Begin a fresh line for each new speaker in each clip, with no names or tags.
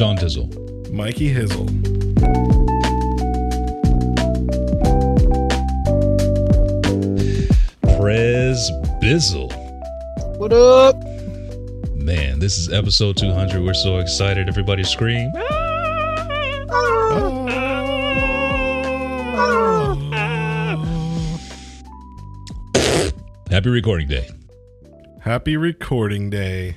Sean Dizzle.
Mikey Hizzle.
Prez Bizzle.
What up?
Man, this is episode 200. We're so excited. Everybody scream. Happy recording day.
Happy recording day.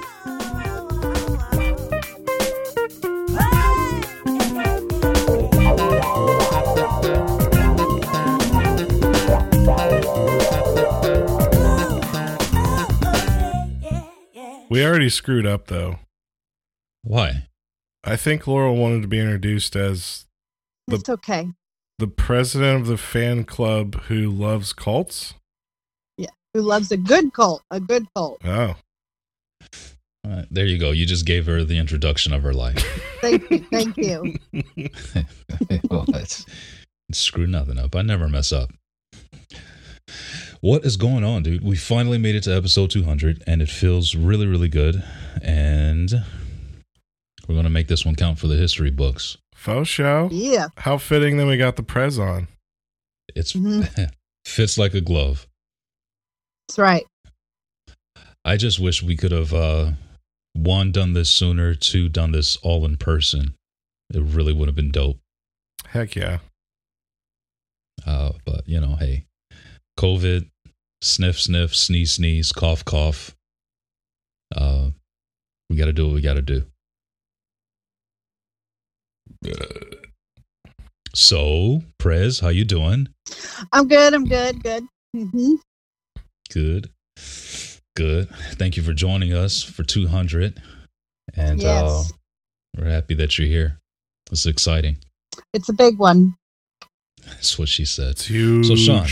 Screwed up though.
Why?
I think Laurel wanted to be introduced as The-
It's okay.
the president of the fan club who loves cults.
Yeah, who loves a good cult? A good cult.
Oh,
Uh, there you go. You just gave her the introduction of her life.
Thank you. Thank you.
well, that's screw nothing up. I never mess up. What is going on, dude? We finally made it to episode 200, and it feels really, really good. And we're going to make this one count for the history books.
faux show.
Yeah.
How fitting that we got the prez on.
It's
Mhm.
fits like a glove.
That's right.
I just wish we could have uh, one done this sooner, two done this all in person. It really would have been dope.
Heck yeah.
Uh, but you know, hey, COVID, sniff, sniff, sneeze, sneeze, cough, cough. Uh, we got to do what we got to do. So, Prez, how you doing?
I'm good. I'm good. Good. hmm
Good, good. Thank you for joining us for 200, and uh, we're happy that you're here. It's exciting.
It's a big one.
That's what she said.
It's huge.
So, Sean.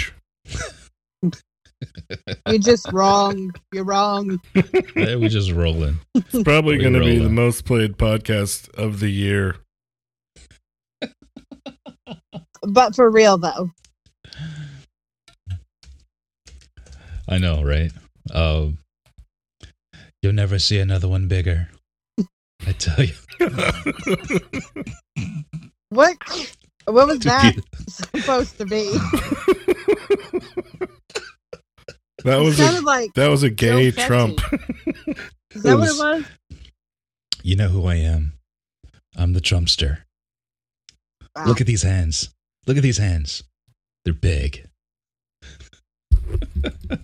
You're just wrong. You're wrong.
hey, we just rolling.
It's probably going to be the most played podcast of the year.
But for real though.
I know, right? Um, you'll never see another one bigger. I tell you.
What? What was that supposed to be?
That was a
like.
that was a gay
catchy.
Trump.
Is that what
was-
it was?
You know who I am. I'm the Trumpster.
Wow.
Look at these hands. Look at these hands. They're big.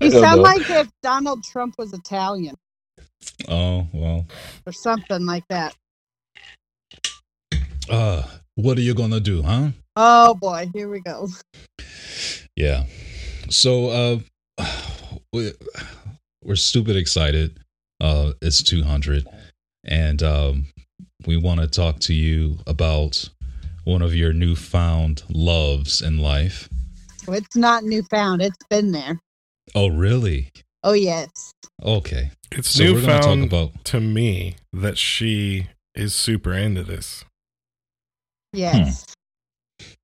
You sound like if Donald Trump was Italian
Oh, well.
or something like that.
Uh, what are you going to do, huh?
Oh boy, here we go.
Yeah. So uh we, we're stupid excited. Uh it's 200 and um we want to talk to you about one of your newfound loves in life.
Well, It's not newfound. It's been there.
Oh, really?
Oh yes.
Okay.
It's
So we're going to talk
newfound
about
to me that she is super into this. Hmm.
Yes.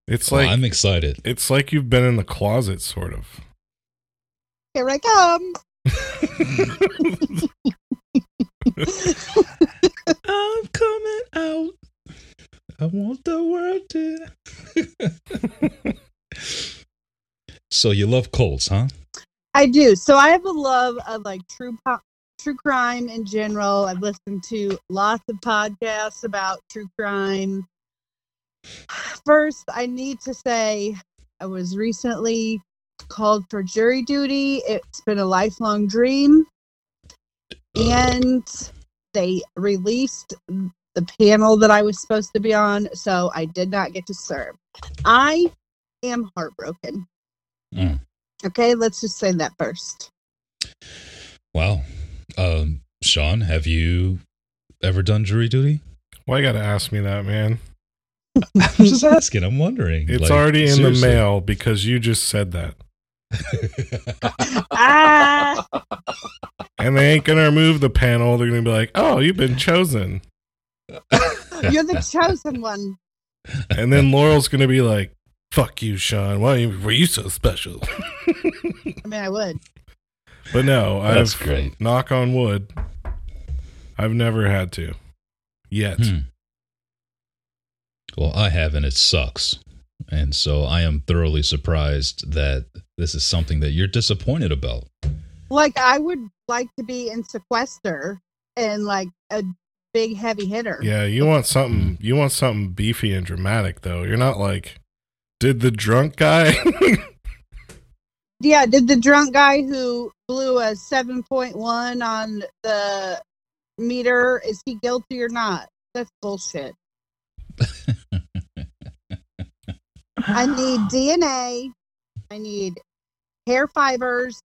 It's
well,
like
I'm excited.
it's like you've been in the closet, sort of.
Here I come.
I'm coming out. I want the world to. so you love Colts, huh?
I do. So I have a love of like true po- true crime in general. I've listened to lots of podcasts about true crime. First, I need to say I was recently called for jury duty. It's been a lifelong dream. And they released the panel that I was supposed to be on, so I did not get to serve. I am heartbroken.
Mm.
Okay, let's just say that first.
Wow. Um, Sean, have you ever done jury duty?
Why you got to ask me that, man?
I'm just asking. I'm wondering.
It's
Like,
already in
seriously.
the mail because you just said that.
ah,
And they ain't going to remove the panel. They're going to be like, oh, you've been chosen.
you're the chosen one.
And then Laurel's going to be like, fuck you, Sean. Why were you so special?
I mean, I would.
But no,
That's
I've,
great.
knock on wood, I've never had to yet.
Hmm. Well, I have, and it sucks. And so I am thoroughly surprised that this is something that you're disappointed about.
Like, I would like to be in sequester and like a big heavy hitter.
Yeah, you want something, you want something beefy and dramatic, though. You're not like, did the drunk guy?
Yeah, did the drunk guy who blew a 7.1 on the meter, is he guilty or not? That's bullshit. I need DNA. I need hair fibers.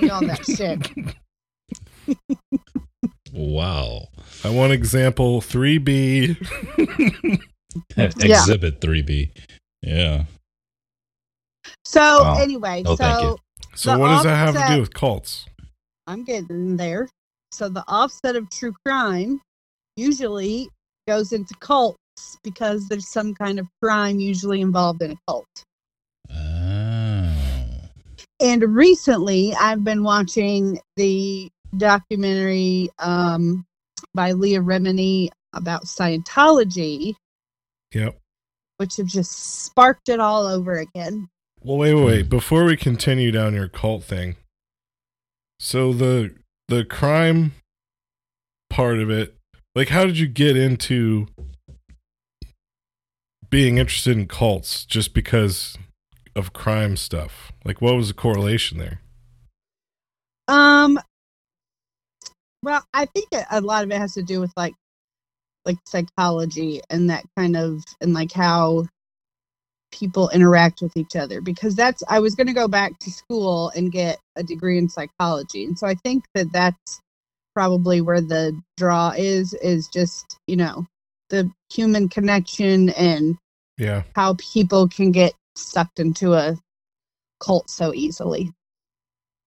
and all that shit.
wow.
I want example 3B.
Exhibit 3B. Yeah.
So
Wow.
anyway,
Oh,
so.
So, what does that have to do with cults?
I'm getting there. So the offset of true crime usually goes into cults because there's some kind of crime usually involved in a cult.
Oh.
And recently, I've been watching the documentary um, by Leah Remini about Scientology,
Yep.
which have just sparked it all over again.
Well, wait, wait, wait. Before we continue down your cult thing, so the the crime part of it, like, how did you get into being interested in cults just because of crime stuff? Like, what was the correlation there?
Um, well, I think a lot of it has to do with like, like psychology and that kind of, and like how people interact with each other. Because that's, I was going to go back to school and get a degree in psychology, and so I think that that's probably where the draw is. Is just you know the human connection and
Yeah.
how people can get sucked into a cult so easily.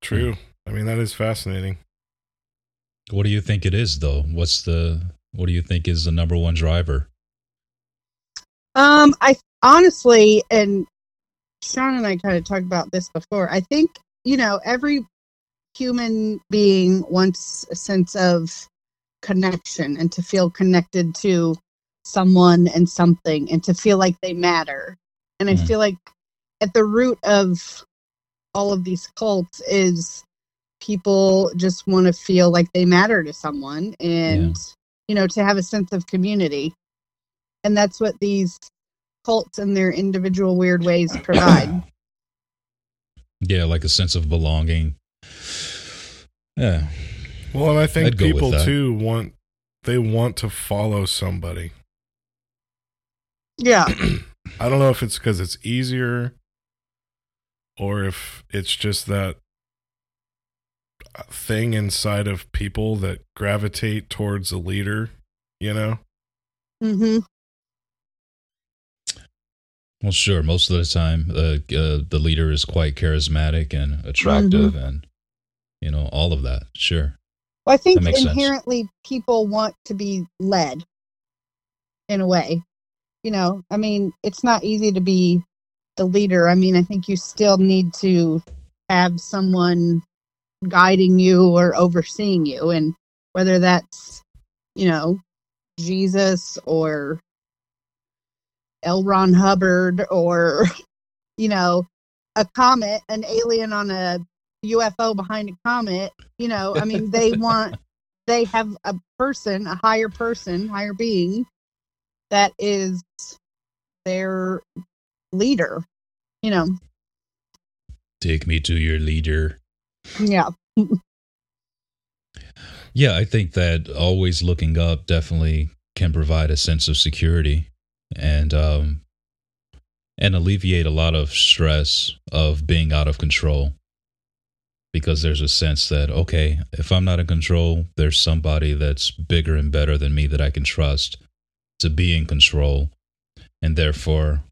True. I mean, that is fascinating.
What do you think it is, though? What's the, what do you think is the number one driver?
Um, I honestly, and Sean and I kind of talked about this before. I think you know every human being wants a sense of connection and to feel connected to someone and something and to feel like they matter. And I
Mhm.
feel like at the root of all of these cults is people just want to feel like they matter to someone and you know to have a sense of community and that's what these cults in their individual weird ways provide
Yeah, like a sense of belonging. Yeah.
Well, and I think
I'd go with
people too want they want to follow somebody.
Yeah
I don't know if it's because it's easier or if it's just that thing inside of people that gravitate towards a leader, you know?
Mm-hmm.
Well, sure. Most of the time, uh, uh, the leader is quite charismatic and attractive, and you know all of that. Sure.
well, i think
That makes sense.
inherently people want to be led in a way you know i mean it's not easy to be the leader i mean i think you still need to have someone guiding you or overseeing you and whether that's you know jesus or L. Ron Hubbard or, you know, a comet, an alien on a UFO behind a comet. You know, I mean, they want, they have a person, a higher person, higher being that is their leader. You know,
Take me to your leader.
yeah.
Yeah, I think that always looking up definitely can provide a sense of security and um and alleviate a lot of stress of being out of control. because there's a sense that okay, if I'm not in control, there's somebody that's bigger and better than me that I can trust to be in control, and therefore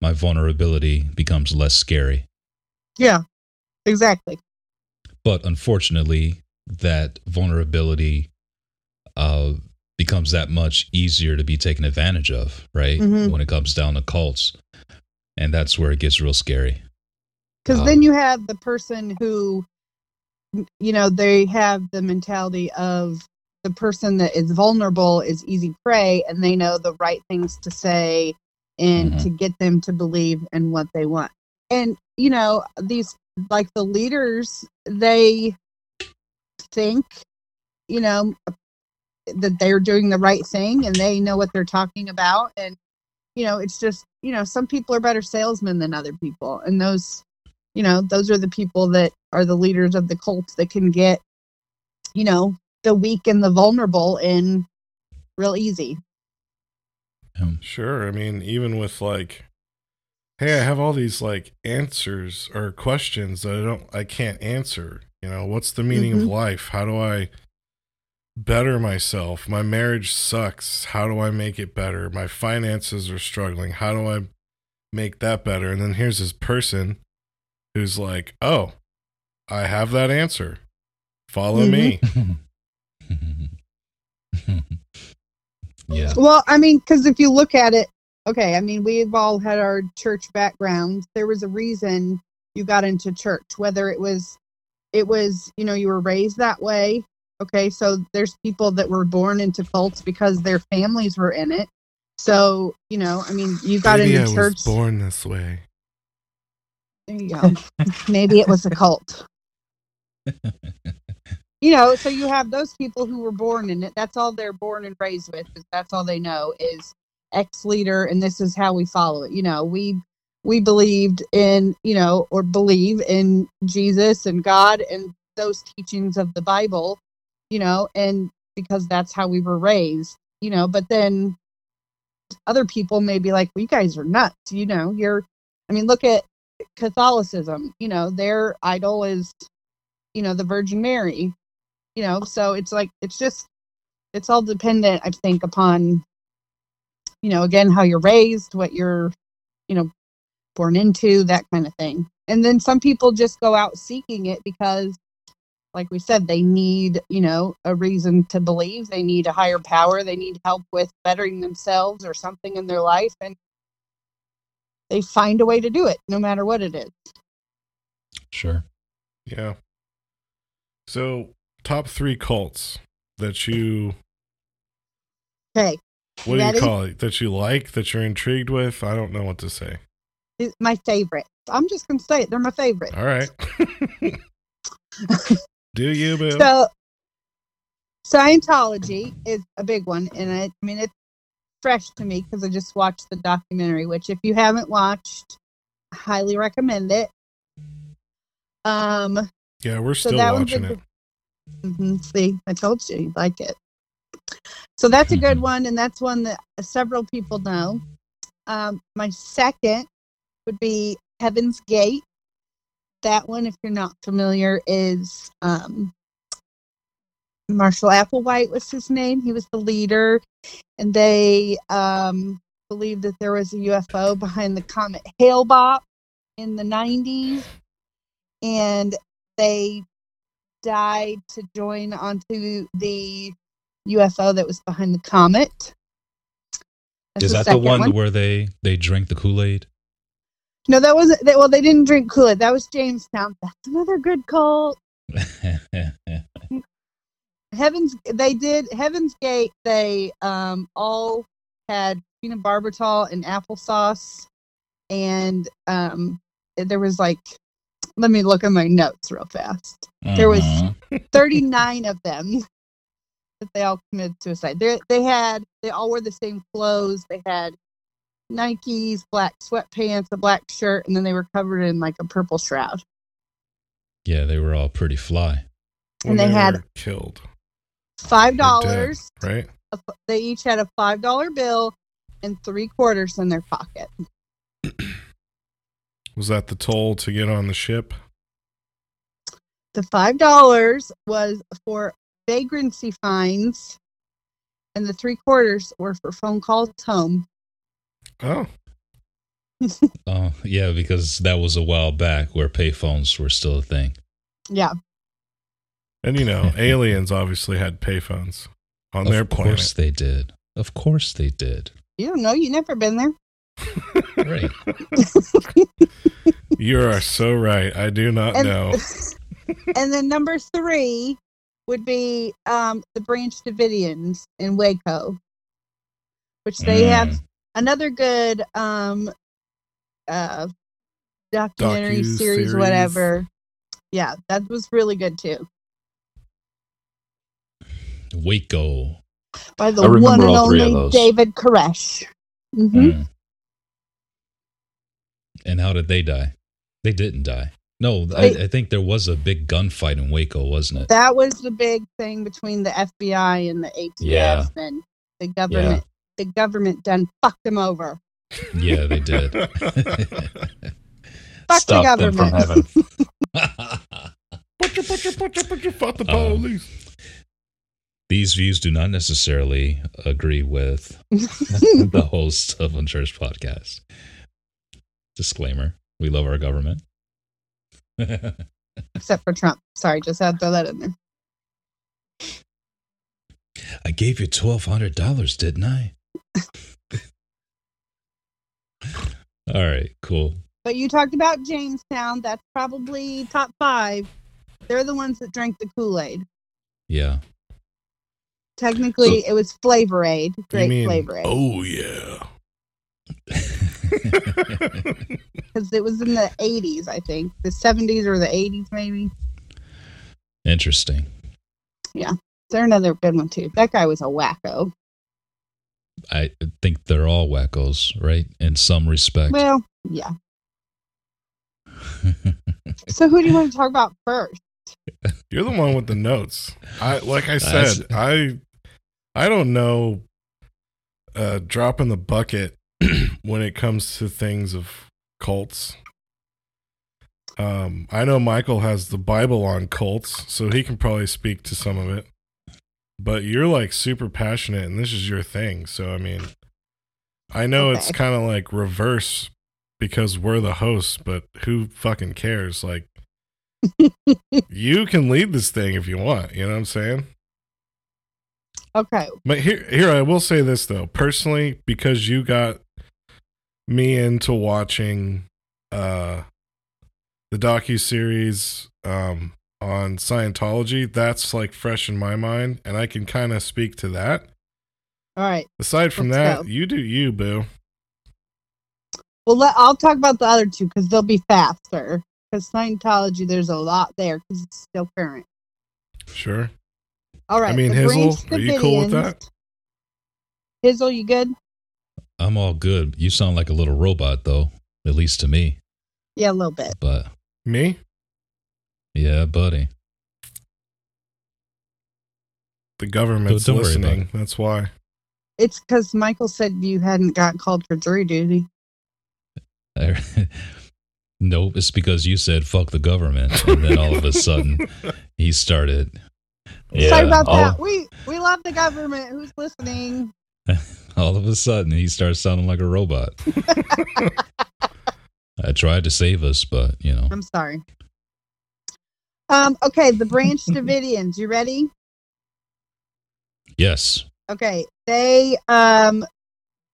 my vulnerability becomes less scary.
Yeah, exactly.
But unfortunately, that vulnerability uh, becomes that much easier to be taken advantage of, right?
Mhm.
When it comes down to cults. And that's where it gets real scary.
Because
Um,
then you have the person who, you know, they have the mentality of the person that is vulnerable is easy prey, and they know the right things to say and
Mhm.
to get them to believe in what they want. And you know, these like the leaders, they think, you know, that they're doing the right thing and they know what they're talking about and you know it's just you know some people are better salesmen than other people and those you know those are the people that are the leaders of the cults that can get you know the weak and the vulnerable in real easy
Um,
Sure. I mean, even with like, hey, I have all these like answers or questions that I don't, I can't answer. You know, what's the meaning of
Mhm.
life? How do I better myself? My marriage sucks. How do I make it better? My finances are struggling. How do I make that better? And then here's this person who's like, oh, I have that answer. Follow me.
yeah.
well i mean because if you look at it okay i mean we've all had our church backgrounds there was a reason you got into church whether it was it was you know you were raised that way okay? So there's people that were born into cults because their families were in it. So you know i mean you got
Maybe I
into church
was born this way.
there you go. Maybe it was a cult you know so you have those people who were born in it that's all they're born and raised with that's all they know is ex leader and this is how we follow it. You know we we believed in you know or believe in jesus and god and those teachings of the bible you know and because that's how we were raised you know but then other people may be like well, you guys are nuts you know you're i mean look at catholicism you know their idol is you know the virgin mary you know so it's like it's just it's all dependent i think upon you know again how you're raised what you're you know born into that kind of thing and then some people just go out seeking it because like we said they need you know a reason to believe they need a higher power they need help with bettering themselves or something in their life and they find a way to do it no matter what it is
Sure.
Yeah. So, top three cults that you,
okay
what do you call it? That you like, that you're intrigued with? I don't know what to say.
it's my favorite i'm just gonna say it they're my favorite
All right. do you, boo?
So Scientology is a big one, and I, I mean it's fresh to me because I just watched the documentary. Which, if you haven't watched, I highly recommend it. Um,
yeah, we're still
one's
watching it.
Mhm, see, I told you you'd like it. So that's a good
Mhm.
one, and that's one that several people know. Um, my second would be Heaven's Gate. That one, if you're not familiar, is um, Marshall Applewhite was his name. He was the leader, and they um, believed that there was a UFO behind the comet Hale-Bopp in the 90s, and they died to join onto the UFO that was behind the comet. That's
Is that the
second
one, where they they drink the Kool Aid?
No, that wasn't. They, well, they didn't drink Kool Aid. That was Jamestown. That's another good cult. Heaven's. They did Heaven's Gate. They um all had phenobarbital and applesauce, and um there was like. Let me look at my notes real fast. There was-
Uh-huh.
39 of them that they all committed suicide. They they had they all wore the same clothes. They had Nikes, black sweatpants, a black shirt, and then they were covered in like a purple shroud.
Yeah, they were all pretty fly.
When
and they had-
killed,
Five dollars.
right?
They each had a five dollar bill and three quarters in their pocket.
Was that the toll to get on the ship?
The five dollars was for vagrancy fines, and the three quarters were for phone calls home.
Oh,
Oh, yeah, because that was a while back where payphones were still a thing.
Yeah,
and you know, aliens obviously had payphones on their planet.
of course they did. Of course they did.
you don't know. You never been there.
Right.
You are so right. I do not
And-
know.
and then number three would be um, the Branch Davidians in Waco, which they have
Mm.
another good um, uh, documentary series,
Docu-series.
whatever. Yeah, that was really good too.
Waco.
By the
I
one and
all
only. David Koresh. hmm
Mm. And how did they die? They didn't die. No, I, I think there was a big gunfight in Waco, wasn't it?
That was the big thing between the FBI and the ATF,
Yeah.
and the government. The government done fucked them over.
Yeah, they did.
Fuck
Stop
the
them from
government.
heaven.
Put your, put your, put your, put your, fuck the
Um. These views do not necessarily agree with the host of Unchurched Podcast. Disclaimer: We love our government.
Except for Trump. Sorry, just had to throw that in there.
I gave you twelve hundred dollars, didn't I? All right, cool.
But you talked about Jamestown. That's probably top five. They're the ones that drank the Kool Aid.
Yeah.
Technically, it was Flavor Aid.
Great
Flavor Aid.
oh yeah.
Because it was in the 80s, I think. The 70s or the 80s, maybe.
Interesting. Yeah.
They're another good one, too. That guy was a wacko.
I think they're all wackos, right? In some respect.
Well, yeah. So who do you want to talk about first?
You're the one with the notes. I like I said, I I don't know uh drop in the bucket when it comes to things of cults. Um I know Michael has the Bible on cults, so he can probably speak to some of it. But you're like super passionate and this is your thing. So I mean I know it's kind of like reverse because we're the hosts, but who fucking cares? Like you can lead this thing if you want. You know what I'm saying?
Okay.
But here, here I will say this though. Personally, because you got me into watching uh, the docu series um, on Scientology, that's like fresh in my mind, and I can kind of speak to that.
All right.
Aside from that,
go.
you do you, boo.
Well, let, I'll talk about the other two because they'll be faster. Because Scientology, there's a lot there because it's still current.
Sure.
All right.
I
mean,
Hizzle, are you cool with that?
Hizzle, you good?
I'm all good. You sound like a little robot, though, at least to me.
Yeah, a little bit.
But
Me?
yeah, buddy.
The government's
Don't- don't
listening. That's why.
It's because Michael said you hadn't got called for jury duty.
nope, it's because you said fuck the government. And then all of a sudden, he started.
Sorry about
all-
that. We we love the government. Who's listening?
All of a sudden, he starts sounding like a robot. I tried to save us, but, you know.
I'm sorry. Um. Okay. The Branch Davidians. You ready?
Yes.
Okay. They um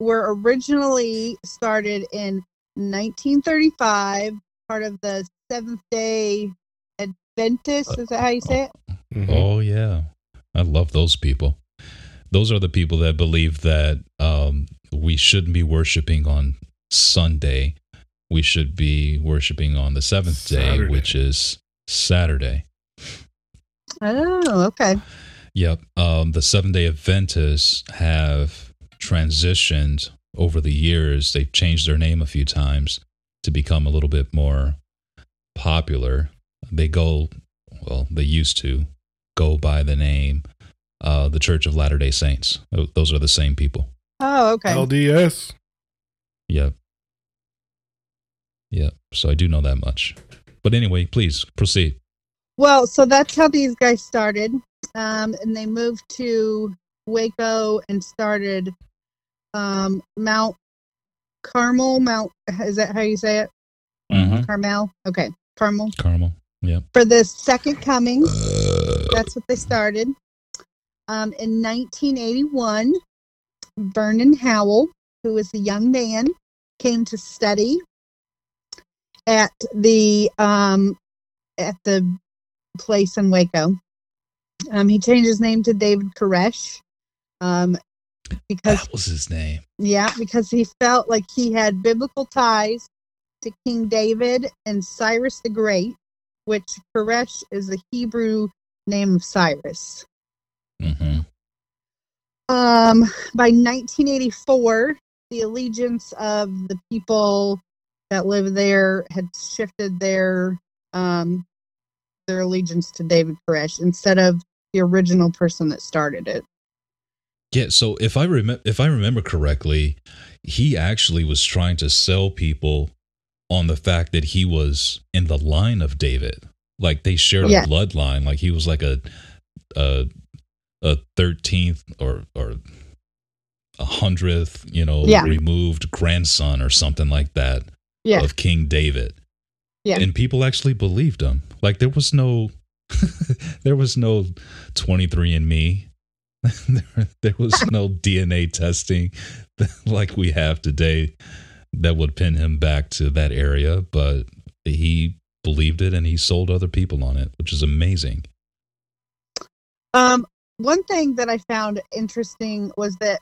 were originally started in 1935, part of the Seventh Day Adventist. Is that how you say it?
Mhm.
Oh yeah, I love those people. Those are the people that believe that um, we shouldn't be worshiping on Sunday. We should be worshiping on the seventh day, which is Saturday.
Oh, okay.
Yep. Um, the Seven Day Adventists have transitioned over the years. They've changed their name a few times to become a little bit more popular. They go, well, they used to go by the name uh, the Church of Latter day Saints. Those are the same people.
Oh, okay.
LDS.
Yep. Yep. So I do know that much. But anyway, please proceed.
Well, so that's how these guys started. Um, and they moved to Waco and started um, Mount Carmel. Mount, is that how you say it?
Mm-hmm.
Carmel? Okay. Carmel.
Carmel. Yeah.
For the second coming. That's what they started. Um, in 1981, Vernon Howell, who was a young man, came to study at the um, at the place in Waco. Um, he changed his name to David Koresh um, because
That was his name.
yeah, because he felt like he had biblical ties to King David and Cyrus the Great, which Koresh is the Hebrew name of Cyrus.
Mm-hmm.
Um, by 1984, the allegiance of the people that live there had shifted their um, their allegiance to David Koresh instead of the original person that started it.
Yeah. So if I remember, if I remember correctly, he actually was trying to sell people on the fact that he was in the line of David. Like they shared
Yeah.
a bloodline. Like he was like a a a thirteenth or or a hundredth, you know,
Yeah.
removed grandson or something like that
Yeah.
of King David.
Yeah.
And people actually believed him. Like there was no there was no 23 and me. there, there was no DNA testing like we have today that would pin him back to that area, but he believed it and he sold other people on it, which is amazing.
Um, one thing that I found interesting was that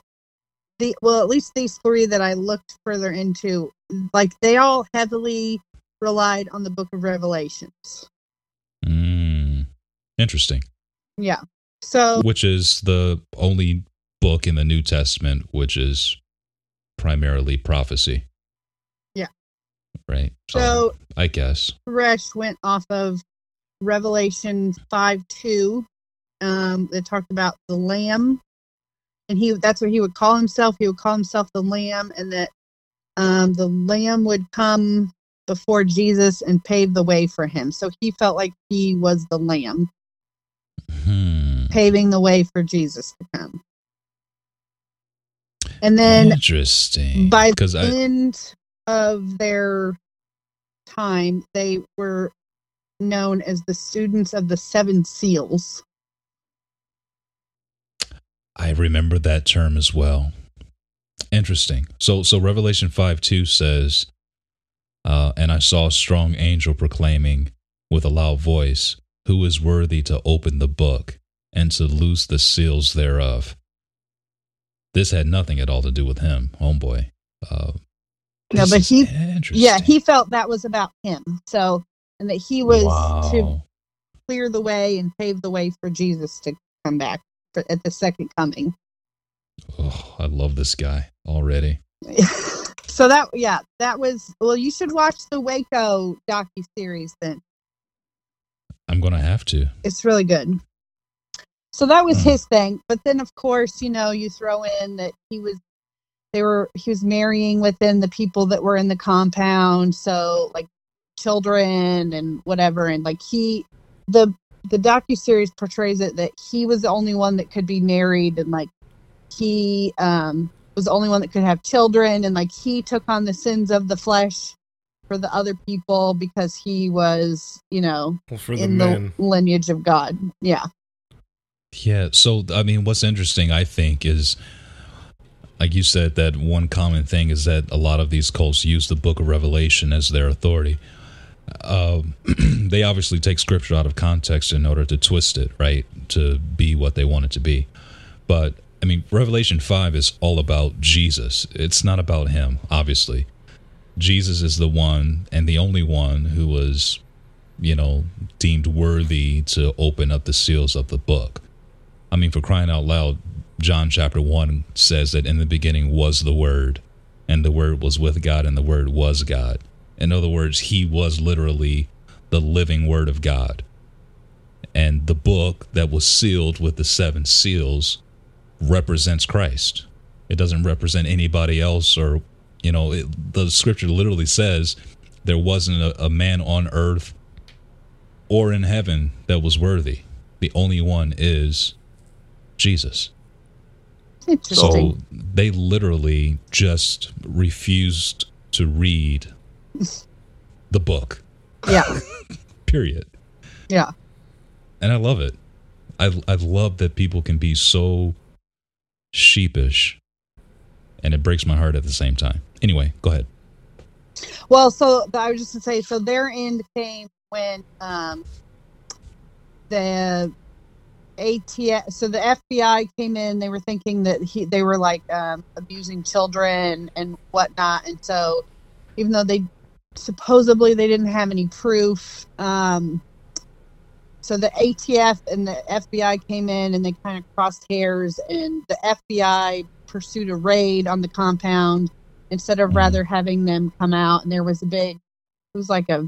the well, at least these three that I looked further into, like they all heavily relied on the Book of Revelations.
Mm, interesting.
Yeah. So
Which is the only book in the New Testament which is primarily prophecy.
Yeah.
Right.
so
I guess.
Resh went off of Revelation five two. Um, that talked about the Lamb, and he that's what he would call himself. He would call himself the Lamb, and that um, the Lamb would come before Jesus and pave the way for him. So he felt like he was the Lamb,
Hmm.
paving the way for Jesus to come. And then
Interesting.
by the
I
end of their time, they were known as the students of the seven seals.
I remember that term as well. Interesting. So so Revelation 5 2 says, uh, and I saw a strong angel proclaiming with a loud voice, Who is worthy to open the book and to loose the seals thereof? This had nothing at all to do with him, homeboy. Uh,
No, but he- Yeah, he felt that was about him. So, and that he was to clear the way and pave the way for Jesus to come back at the second coming.
Oh, I love this guy already.
so that yeah, that was well. You should watch the Waco docu series. Then
I'm gonna have to.
it's really good. So that was
Hmm.
his thing. But then, of course, you know, you throw in that he was they were he was marrying within the people that were in the compound. So like children and whatever, and like he the the docu series portrays it that he was the only one that could be married and like he um was the only one that could have children and like he took on the sins of the flesh for the other people because he was you know
Well, for the
in
men.
the lineage of god yeah
Yeah. So, I mean, what's interesting, I think, is like you said, that one common thing is that a lot of these cults use the book of Revelation as their authority. Um, they obviously take scripture out of context in order to twist it, right? To be what they want it to be. But, I mean, Revelation 5 is all about Jesus. It's not about him, obviously. Jesus is the one and the only one who was, you know, deemed worthy to open up the seals of the book. I mean, for crying out loud, John chapter 1 says that in the beginning was the Word, and the Word was with God, and the Word was God. In other words, He was literally the living Word of God. And the book that was sealed with the seven seals represents Christ. It doesn't represent anybody else, or, you know, it, the scripture literally says there wasn't a, a man on earth or in heaven that was worthy. The only one is Jesus. So they literally just refused to read the book.
yeah.
Period.
Yeah.
And I love it. I I love that people can be so sheepish and it breaks my heart at the same time. Anyway, go ahead.
Well, so I was just to say, so their end came when um, the ATF, so the FBI came in. They were thinking that he, they were like um, abusing children and whatnot, and so even though they supposedly they didn't have any proof, um, so the ATF and the FBI came in and they kind of crossed hairs, and the FBI pursued a raid on the compound instead of
Mhm.
rather having them come out. And there was a big, it was like a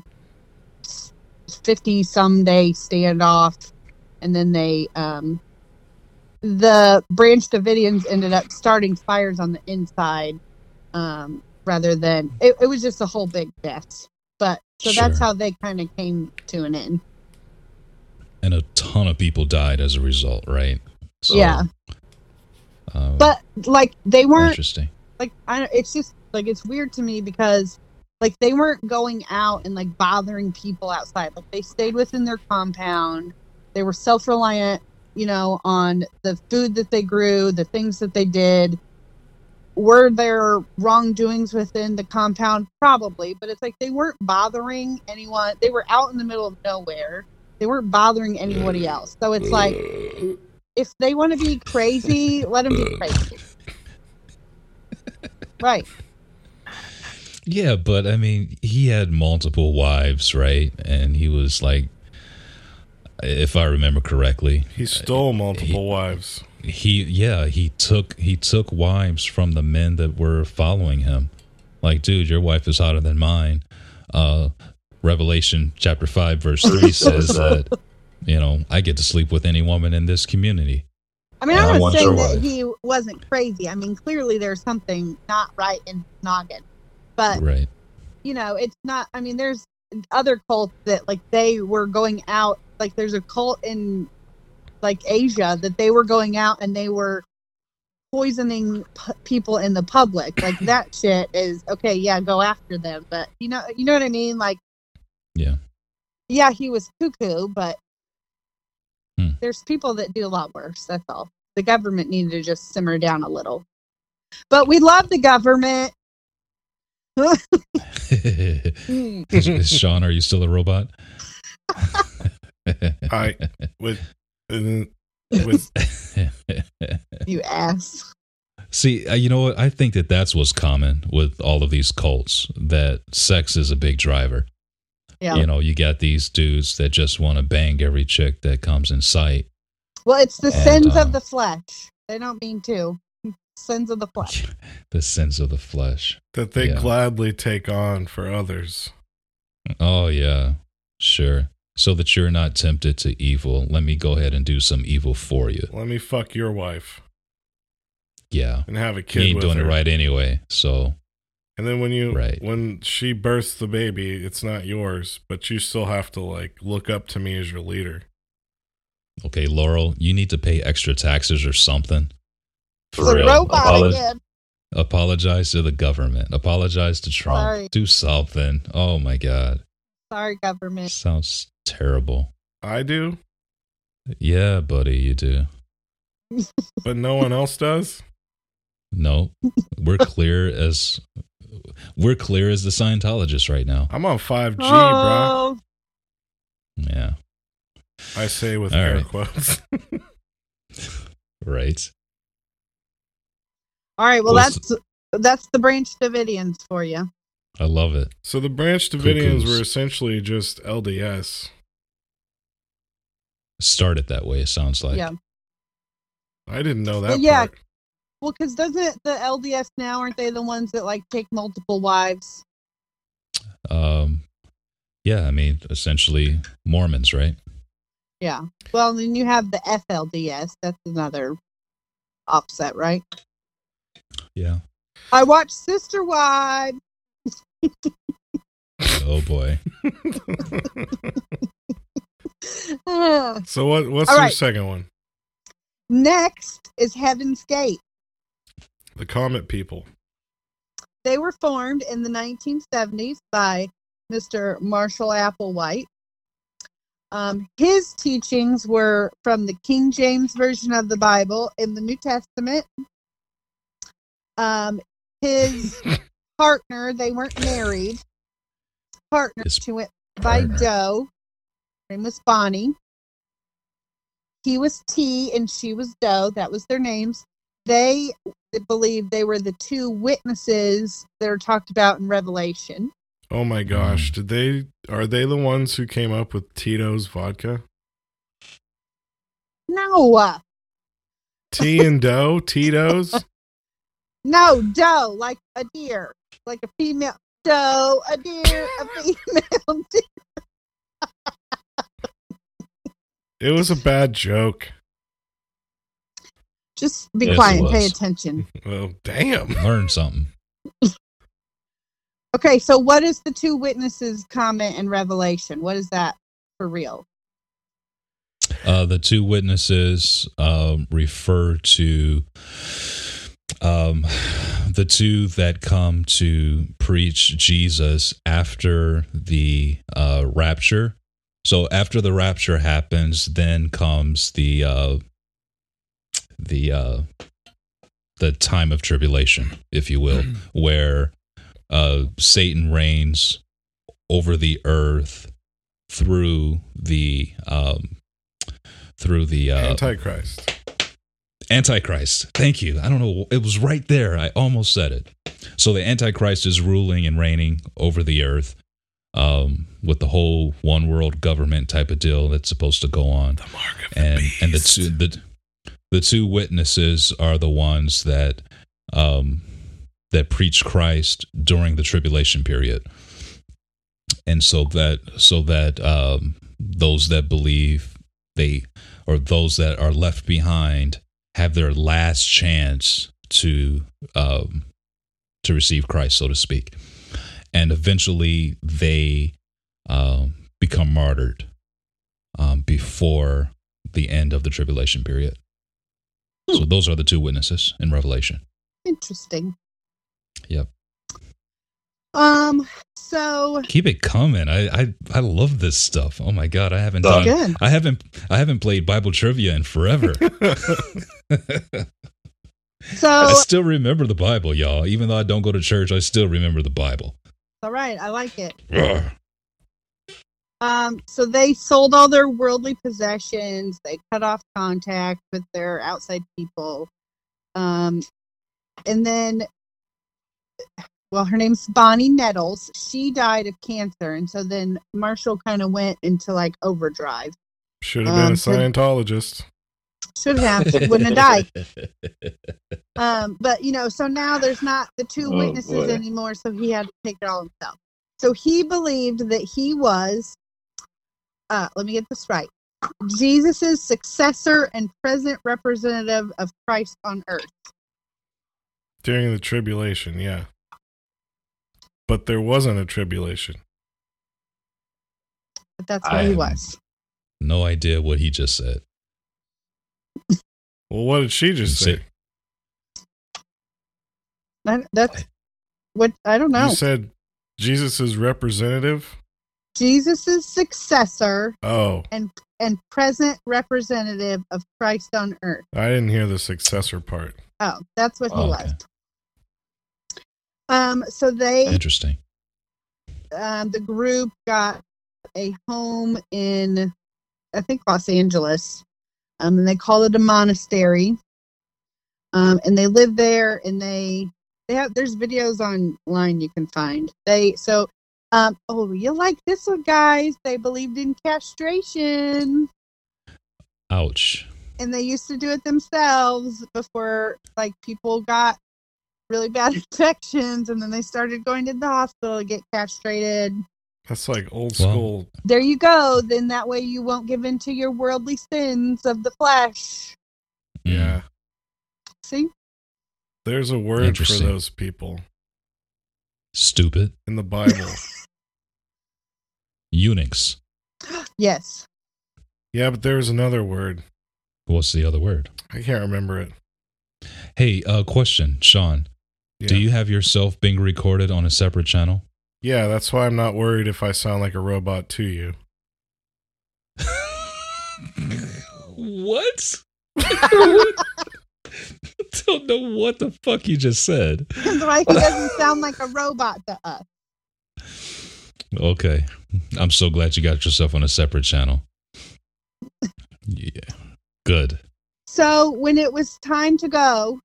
50 some day standoff. And then they, um, the Branch Davidians ended up starting fires on the inside um, rather than, it, it was just a whole big mess. But so that's how they kind of came to an end.
And a ton of people died as a result, right? So,
Yeah.
uh,
But like they weren't
interesting.
like I it's just like it's weird to me because like they weren't going out and like bothering people outside. Like they stayed within their compound. They were self-reliant, you know, on the food that they grew, the things that they did. Were there wrongdoings within the compound? Probably, but it's like they weren't bothering anyone. They were out in the middle of nowhere. They weren't bothering anybody mm. else. So it's like mm. if they want to be crazy, let them be mm. crazy. Right.
Yeah, but I mean, he had multiple wives, right? And he was like, if I remember correctly,
He uh, stole multiple wives.
He yeah he took he took wives from the men that were following him. Like, dude, your wife is hotter than mine. Uh, Revelation chapter five verse three says that you know I get to sleep with any woman in this community.
I mean,
I
I'm not
want
saying that
wife.
he wasn't crazy. I mean, clearly there's something not right in his noggin. But,
Right.
you know, it's not, I mean, there's other cults that, like, they were going out. Like, there's a cult in, like, Asia that they were going out and they were poisoning p- people in the public. Like, that shit is, okay, yeah, go after them. But, you know, you know what I mean? Like,
Yeah.
yeah, he was cuckoo, but
Hmm.
there's people that do a lot worse. That's all. The government needed to just simmer down a little. But we love the government.
Sean, are you still a robot?
I with with
you ass.
See, uh, you know what? I think that that's what's common with all of these cults. That sex is a big driver.
Yeah.
You know, you got these dudes that just want to bang every chick that comes in sight.
Well, it's the
And,
sins
uh,
of the flesh. They don't mean to. Sins of the flesh.
the sins of the flesh.
that they
Yeah.
gladly take on for others.
Oh yeah, sure. So that you're not tempted to evil, let me go ahead and do some evil for you.
Let me fuck your wife
Yeah,
and have a
you
kid
ain't
with
doing
her.
it right anyway. So
And then when you
Right.
when she births the baby, it's not yours, but you still have to like look up to me as your leader.
okay, Laurel, you need to pay extra taxes or something.
It's a
real.
robot
Apolo-
again.
Apologize to the government. Apologize to Trump.
Sorry.
Do something. Oh my God.
Sorry, government.
Sounds terrible.
I do,
Yeah, buddy, you do.
but no one else does.
No, we're clear as we're clear as the Scientologists right now.
I'm on 5G, bro.
oh,
Yeah,
I say with
All
air
right.
quotes.
right.
all right. Well,
What's-
that's that's the Branch Davidians for you.
I love it.
so the Branch Davidians
Cuckoos.
were essentially just LDS.
Started that way. It sounds like.
yeah.
I didn't know that.
Well, yeah.
part.
Well, because doesn't the LDS now aren't they the ones that like take multiple wives?
Um. Yeah, I mean, essentially Mormons, right?
Yeah. Well, then you have the FLDS. That's another offset, right?
Yeah.
I watched Sister Wives.
Oh boy.
So what? What's
All
your
right.
second one?
Next is Heaven's Gate.
The Comet People.
They were formed in the 1970s by Mr. Marshall Applewhite. Um, his teachings were from the King James Version of the Bible in the New Testament. Um, his partner, they weren't married. Partner,
His
she went by
partner.
Joe. Her name was Bonnie. He was T and she was Doe. That was their names. They believed they were the two witnesses that are talked about in Revelation.
Oh my gosh! Did they? Are they the ones who came up with Tito's vodka?
No,
T and dough, Tito's.
no, Doe, like a deer, like a female Doe, a deer, a female deer.
It was a bad joke.
Just be
Yes,
quiet and pay attention.
Well, damn.
Learn something.
Okay, so what is the two witnesses comment in Revelation? What is that for real?
Uh, the two witnesses um, refer to um, the two that come to preach Jesus after the uh, rapture. So after the rapture happens, then comes the uh, the uh, the time of tribulation, if you will, where uh, Satan reigns over the earth through the um, through the uh,
Antichrist.
Antichrist. Thank you. I don't know. It was right there. I almost said it. So the Antichrist is ruling and reigning over the earth um, with the whole one world government type of deal that's supposed to go on.
The mark of
And
the
and the two the the two witnesses are the ones that um, that preach Christ during the tribulation period. And so that so that um, those that believe they or those that are left behind have their last chance to um, to receive Christ, so to speak, and eventually they um, become martyred um, before the end of the tribulation period. So those are the two witnesses in Revelation.
Interesting.
Yep.
Um, so
Keep it coming. I I, I love this stuff. Oh my god, I haven't
Done.
done.
good.
I haven't I haven't played Bible trivia in forever.
So
I still remember the Bible, y'all. Even though I don't go to church, I still remember the Bible.
all right, I like it.
Ugh.
Um, so they sold all their worldly possessions. They cut off contact with their outside people. Um, and then, well, her name's Bonnie Nettles. She died of cancer, and so then Marshall kind of went into like overdrive.
Should have been
Um,
a Scientologist.
Should have, wouldn't have died. Um, but you know, so now there's not the two
Oh,
witnesses
boy.
anymore, so he had to take it all himself. So he believed that he was, uh, let me get this right, Jesus's successor and present representative of Christ on earth.
During the tribulation, yeah. But there wasn't a tribulation.
But that's what he was.
No idea what he just said.
Well, what did she just
Say-
say?
That, that's what I don't know.
You said Jesus' representative?
Jesus's successor
Oh,
And and present representative of Christ on earth.
I didn't hear the successor part.
Oh, that's what he
Oh,
was.
okay.
Um, so they
Interesting.
um, the group got a home in, I think, Los Angeles. Um, and they call it a monastery. Um, and they live there, and they they have there's videos online you can find. They so um oh you like this one, guys? They believed in castration,
Ouch.
and they used to do it themselves before like people got really bad infections, and then they started going to the hospital to get castrated.
That's like old
Well-
school.
There you go. Then that way you won't give in to your worldly sins of the flesh.
Mm.
Yeah.
See?
There's a word for those people
Stupid.
in the Bible.
Eunuchs.
Yes.
Yeah, but there was another word.
What's the other word?
I can't remember it.
Hey, uh, question, Sean.
Yeah.
Do you have yourself being recorded on a separate channel?
Yeah, that's why I'm not worried if I sound like a robot to you.
what? Don't know what the fuck you just said.
Because like he doesn't sound like a robot to us.
Okay. I'm so glad you got yourself on a separate channel. Yeah. Good.
So when it was time to go,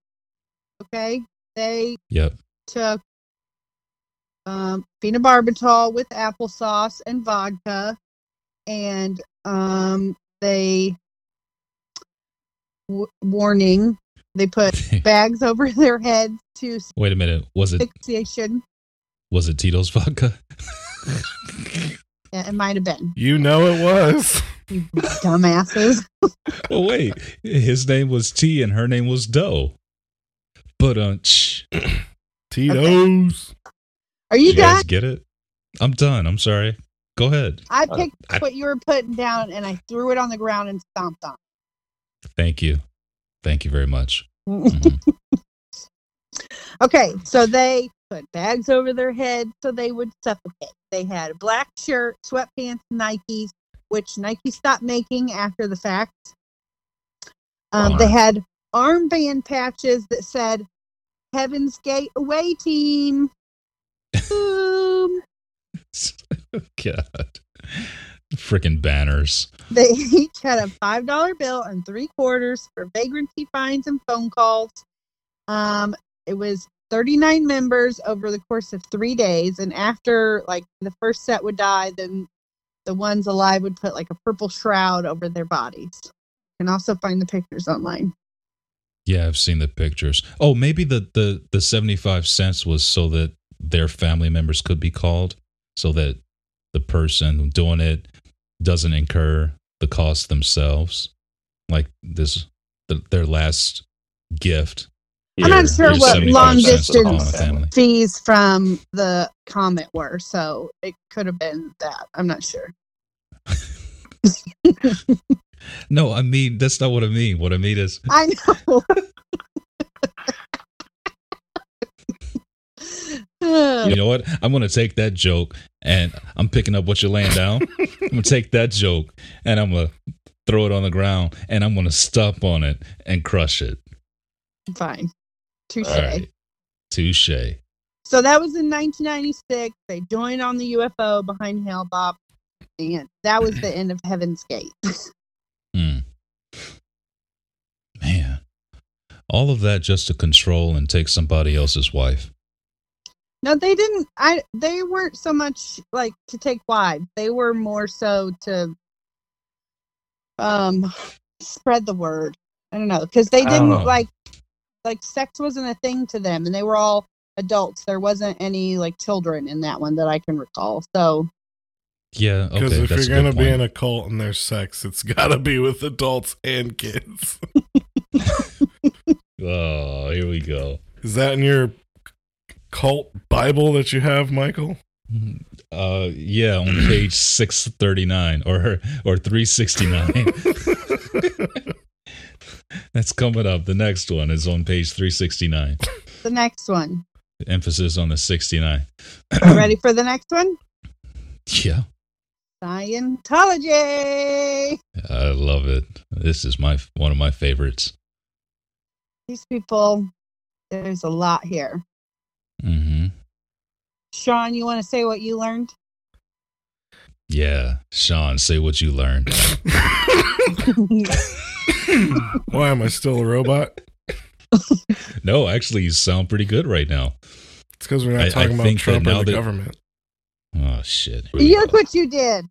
okay, they
Yep.
took um, phenobarbital with applesauce and vodka, and um, they w- warning they put bags over their heads to
Wait a minute. Was it
asphyxiation.
was it Tito's vodka?
Yeah, it might have been
You know it was.
you dumbasses.
oh wait. His name was T and her name was Doe. But uh shh.
Tito's.
Are you
you guys
done?
get it? I'm done. I'm sorry. Go ahead.
I picked
I-
what you were putting down and I threw it on the ground and stomped on.
Thank you. Thank you very much.
it.
Mhm.
Okay, so they put bags over their head so they would suffocate. They had a black shirt, sweatpants, Nikes, which Nike stopped making after the fact. Um, They had armband patches that said "Heaven's Gate Away Team." Boom.
God. Freaking banners.
They each had a five dollar bill and three quarters for vagrancy fines and phone calls. Um, it was 39 members over the course of three days, and after like the first set would die, then the ones alive would put like a purple shroud over their bodies. You can also find the pictures online.
Yeah, I've seen the pictures. Oh, maybe the the the 75 cents was so that their family members could be called so that the person doing it doesn't incur the cost themselves. Like this the, their last gift.
I'm not sure what long
cents to call my
distance fees from the comment were, so it could have been that. I'm not sure.
No, I mean that's not what I mean. What I mean is
I know.
You know what? I'm gonna take that joke and I'm picking up what you're laying down. I'm gonna take that joke and I'm gonna throw it on the ground and I'm gonna stomp on it and crush it.
Fine. Touche.
Right. Touche.
So that was in 1996. They joined on the UFO behind Hale-Bopp, and that was the end of Heaven's Gate.
Hmm. Man. All of that just to control and take somebody else's wife.
no, they didn't. I. They weren't so much like to take wives. They were more so to um spread the word. I don't know because they didn't
know.
like like sex wasn't a thing to them, and they were all adults. There wasn't any like children in that one that I can recall. So
Yeah,
Because
okay.
if
that's
you're gonna be
point.
in a cult and there's sex, it's gotta be with adults and kids.
Oh, here we go.
Is that in your cult Bible that you have, Michael?
Uh yeah, on page 639 or or 369. That's coming up. The next one is on page 369.
the next one.
Emphasis on the 69.
Ready for the next one?
Yeah,
Scientology.
I love it. This is my one of my favorites.
These people, there's a lot here.
hmm
Sean, you want to say what you learned?
Yeah, Sean, say what you learned.
Why am I still a robot?
No, actually, you sound pretty good right now.
It's because we're not
I- I
talking about Trump
now
or the
that-
government.
Oh shit.
Look
go.
what you did.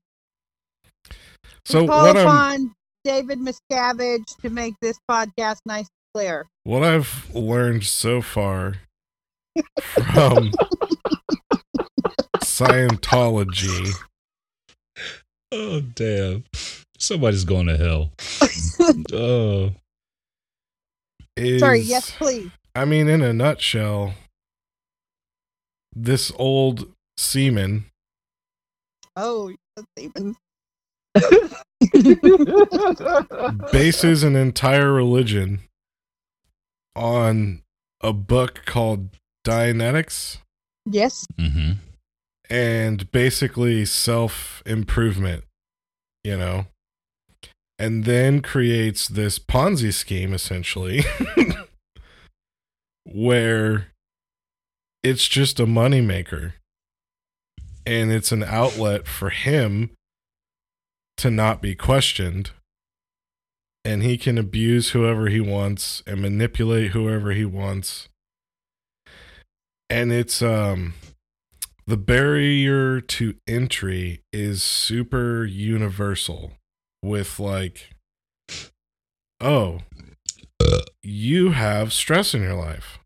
So
Call
what I'm
upon David Miscavige to make this podcast nice and clear.
what I've learned so far from Scientology
Oh damn. Somebody's going to hell. Oh.
is
Sorry, yes, please.
I mean, in a nutshell, this old seaman
Oh, that's even.
bases an entire religion on a book called Dianetics
yes.
Mm-hmm.
and basically self improvement, you know, and then creates this Ponzi scheme essentially where it's just a moneymaker and it's an outlet for him to not be questioned and he can abuse whoever he wants and manipulate whoever he wants. And it's um the barrier to entry is super universal with like oh you have stress in your life.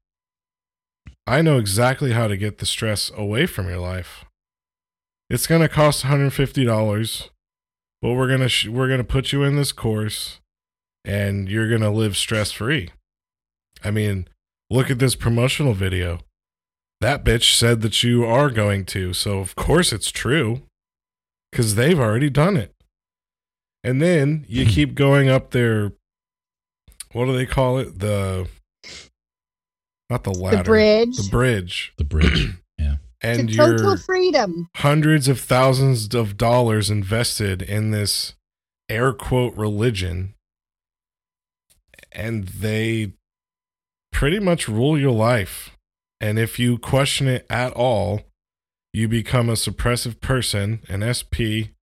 I know exactly how to get the stress away from your life. It's going to cost $150 but we're going to sh- we're going to put you in this course and you're going to live stress free i mean look at this promotional video that bitch said that you are going to, so of course it's true. Because they've already done it. And then you keep going up there. What do they call it? The. Not the ladder.
The bridge.
The bridge.
The bridge. Yeah.
And
to total
you're
freedom.
hundreds of thousands of dollars invested in this air quote religion. And they pretty much rule your life. And if you question it at all, you become a suppressive person, an SP,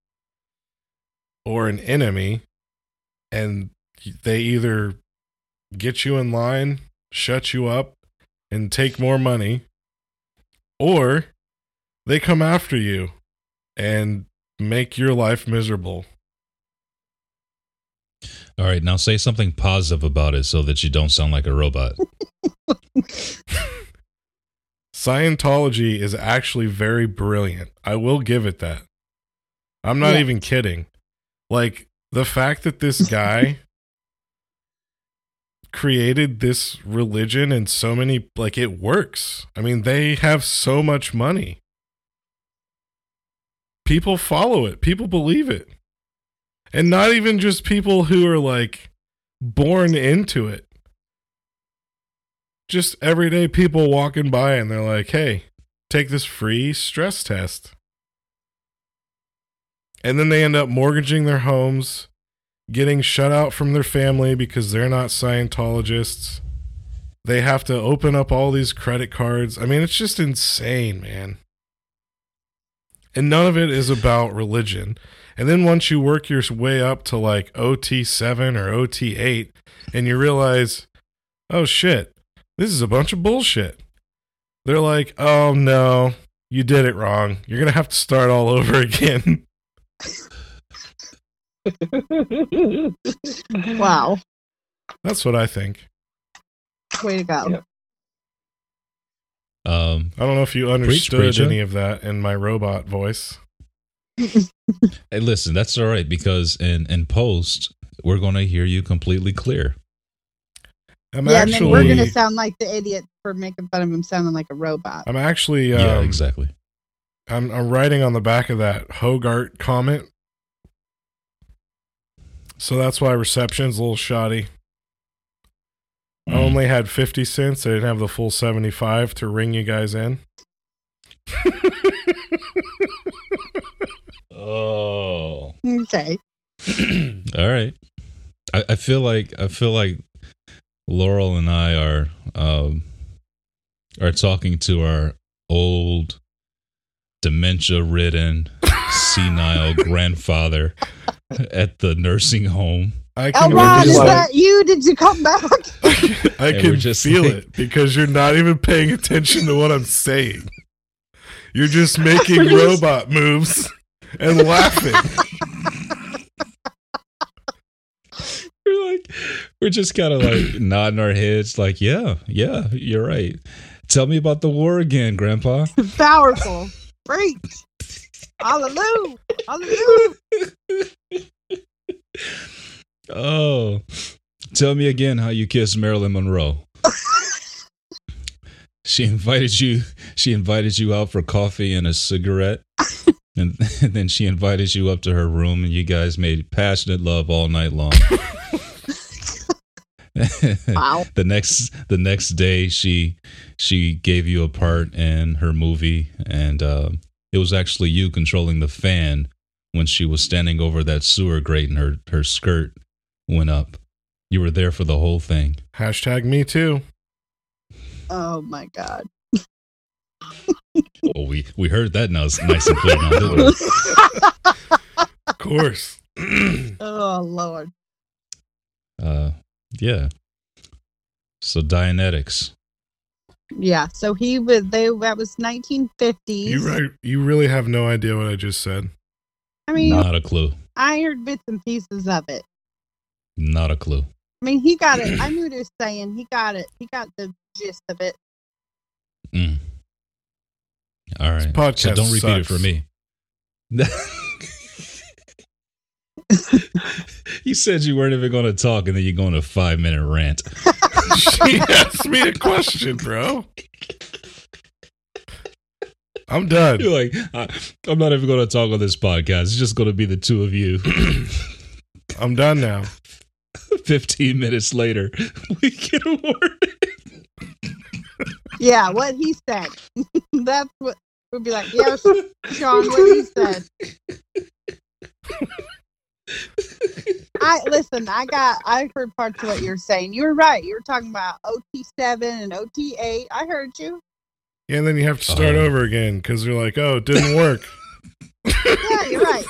or an enemy. And they either get you in line, shut you up, and take more money, or they come after you and make your life miserable.
All right, now say something positive about it so that you don't sound like a robot.
Scientology is actually very brilliant. I will give it that. I'm not
Yeah.
even kidding. Like the fact that this guy created this religion and so many like it works. I mean, they have so much money. People follow it. People believe it. And not even just people who are like born into it just everyday people walking by and they're like, hey, take this free stress test. And then they end up mortgaging their homes, getting shut out from their family because they're not Scientologists. They have to open up all these credit cards. I mean, it's just insane, man. And none of it is about religion. And then once you work your way up to like OT7 or OT8, and you realize, oh shit, this is a bunch of bullshit. They're like, oh no, you did it wrong. You're going to have to start all over again.
Wow.
That's what I think.
Way to go.
Yeah.
Um,
I don't know if you understood
preacher.
any of that in my robot voice.
Hey, listen, that's all right because in in post we're going to hear you completely clear.
I'm
yeah, and then we're gonna sound like the idiot for making fun of him sounding like a robot.
I'm actually, um,
yeah, exactly.
I'm, I'm writing on the back of that Hogart comment. So that's why reception's a little shoddy. I
Mm.
only had 50 cents. I didn't have the full 75 to ring you guys in.
Oh.
Okay.
All right. I, I feel like I feel like Laurel and I are um are talking to our old dementia ridden senile grandfather at the nursing home.
I can,
L.
Ron, just
is
like-
that you? Did you come back?
I can
just
feel
like-
it because you're not even paying attention to what I'm saying. You're just making
just-
robot moves and laughing.
We're like we're just kind of like nodding our heads like, yeah, yeah, you're right. Tell me about the war again, grandpa.
Powerful. Great. Hallelujah. Hallelujah.
Oh, tell me again how you kissed Marilyn Monroe. she invited you. She invited you out for coffee and a cigarette. And, and then she invited you up to her room, and you guys made passionate love all night long.
Wow.
the next the next day, she she gave you a part in her movie, and uh, it was actually you controlling the fan when she was standing over that sewer grate, and her her skirt went up. You were there for the whole thing.
Hashtag me too.
Oh my god.
Oh, we we heard that now. It's nice and clear now.
Of course.
oh lord.
Uh, yeah. So Dianetics.
Yeah. So he was. They that was 1950s.
you right. You really have no idea what I just said.
I mean,
Not a clue.
I heard bits and pieces of it.
Not a clue.
I mean, he got it. I knew what he was saying. He got it. He got the gist of it.
Mm. All right.
podcast
so don't repeat it for me. you said you weren't even going to talk, and then you go on a five minute rant.
she asked me a question, bro. I'm done.
You're like, I, I'm not even going to talk on this podcast. It's just going to be the two of you.
I'm done now.
15 minutes later, we get a word.
Yeah, what he said. That's what we'd be like. Yeah, Sean, what he said. I listen. I got. I heard parts of what you're saying. You were right. You were talking about OT seven and OT eight. I heard you.
Yeah, and then you have to start
Oh.
over again because you're like, oh, it didn't work.
Yeah, you're right.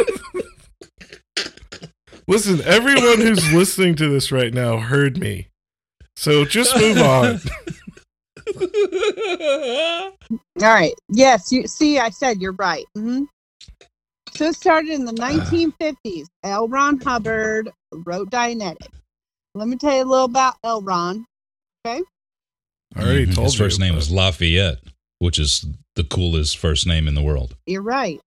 Listen, everyone who's listening to this right now heard me. So just move on.
All right. Yes. You see. I said you're right. hmm So it started in the 1950s. L. Ron Hubbard wrote Dianetic. Let me tell you a little about L. Ron.
I already
Mhm.
told
His first name
but-
was Lafayette, which is the coolest first name in the world.
You're right.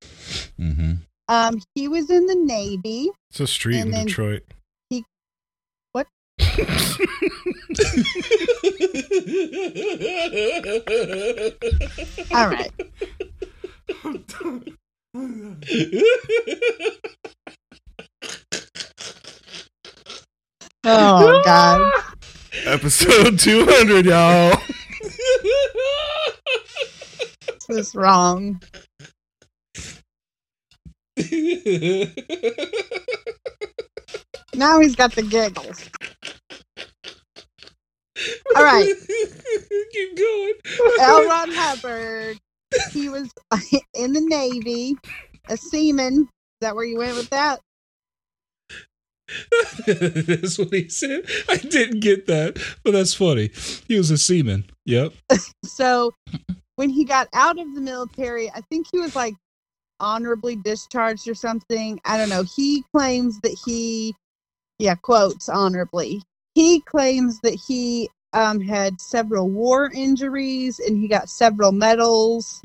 hmm
Um, he was in the Navy.
It's a street in Detroit.
he- what? All right. Oh God.
Episode 200, y'all.
This is wrong. Now he's got the giggles. All right.
Keep going.
L. Ron Hubbard. He was in the Navy, a seaman. Is that where you went with that?
that's what he said. I didn't get that, but that's funny. He was a seaman. Yep.
So when he got out of the military, I think he was like honorably discharged or something. I don't know. He claims that he, yeah, quotes honorably. He claims that he um, had several war injuries and he got several medals.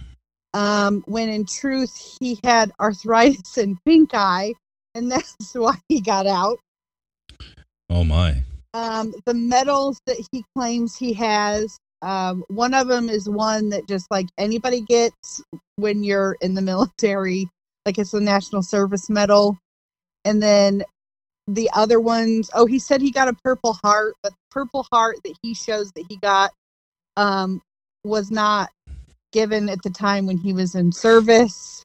Um, when in truth, he had arthritis and pink eye, and that's why he got out.
Oh my.
Um, the medals that he claims he has, um, one of them is one that just like anybody gets when you're in the military, like it's the National Service Medal. And then the other ones, oh, he said he got a Purple Heart, but the Purple Heart that he shows that he got um, was not given at the time when he was in service.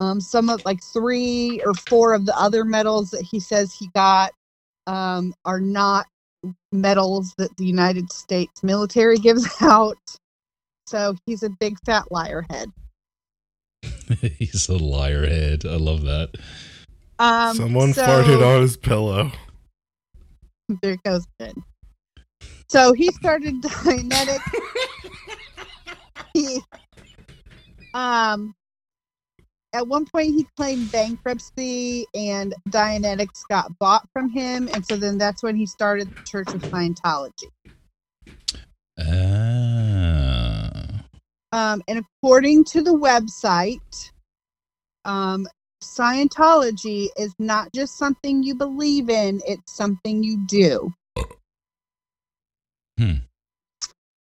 Um, some of like three or four of the other medals that he says he got um, are not medals that the United States military gives out. So he's a big fat liar head.
He's a liar head. I love that.
Um,
Someone
so-
farted on his pillow.
There it goes again. So he started Dianetic. he, um, at one point he claimed bankruptcy, and Dianetics got bought from him, and so then that's when he started the Church of Scientology.
Ah.
Um, and according to the website, um, Scientology is not just something you believe in, it's something you do.
Hmm.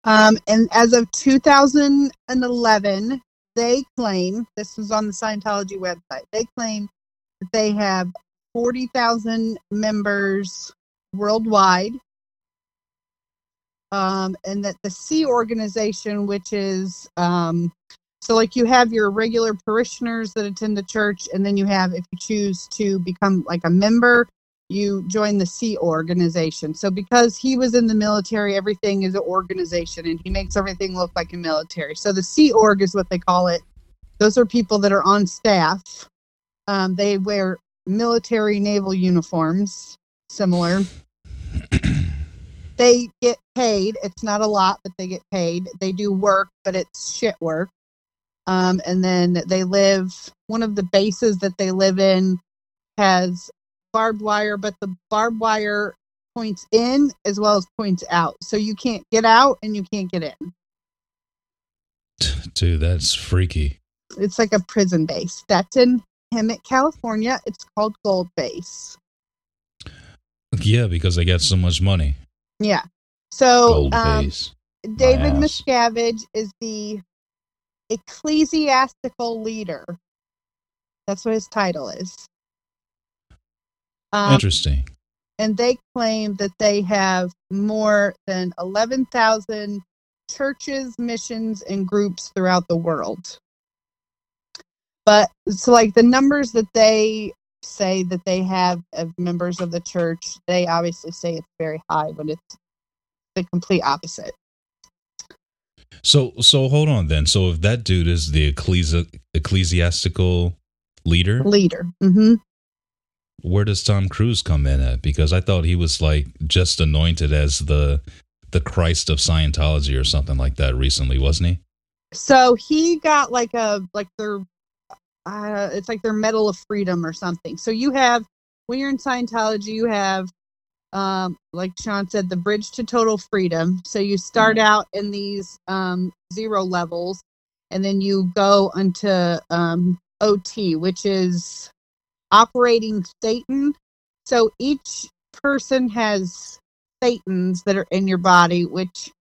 Um, and as of 2011, they claim this was on the Scientology website. They claim that they have 40,000 members worldwide. Um, and that the Sea organization, which is um, so like you have your regular parishioners that attend the church, and then you have, if you choose to become like a member, you join the Sea organization. So because he was in the military, everything is an organization and he makes everything look like a military. So the Sea org is what they call it. Those are people that are on staff. Um, they wear military naval uniforms, similar. they get paid. It's not a lot, but they get paid. They do work, but it's shit work. Um, and then they live, one of the bases that they live in has barbed wire, but the barbed wire points in as well as points out. So you can't get out and you can't get in.
Dude, that's freaky.
It's like a prison base. That's in Hemet, California. It's called Gold Base.
Yeah, because they got so much money.
Yeah. So
Gold
um,
base.
David. Miscavige is the ecclesiastical leader. That's what his title is. Um,
Interesting.
and they claim that they have more than 11,000 churches, missions, and groups throughout the world. But so, like the numbers that they say that they have of members of the church, they obviously say it's very high when it's the complete opposite.
So so hold on then. So if that dude is the ecclesi- ecclesiastical leader,
Leader. mm-hmm.
where does Tom Cruise come in at? Because I thought he was like just anointed as the the Christ of Scientology or something like that recently, wasn't he?
So he got like a like their uh it's like their medal of freedom or something. So you have when you're in Scientology, you have um like Sean said, the bridge to total freedom. So you start out in these um zero levels and then you go into um OT, which is operating thetan. So each person has thetans that are in your body, which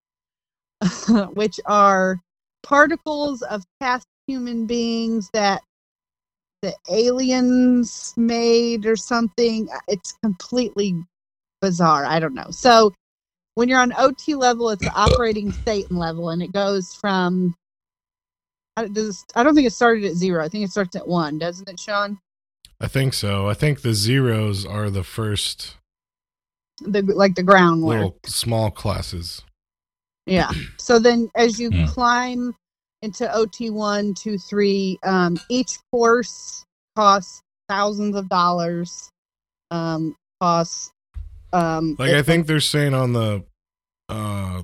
which are particles of past human beings that the aliens made or something. It's completely bizarre. I don't know. So when you're on OT level, it's the operating thetan level, and it goes from. I don't think it started at zero. I think it starts at one, doesn't it, Sean?
I think so. I think the zeros are the first
The like the ground
little small classes.
Yeah. So then as you
Hmm.
climb into OT one, two, three, um, each course costs thousands of dollars. Um, costs um
Like
it-
I think they're saying on the uh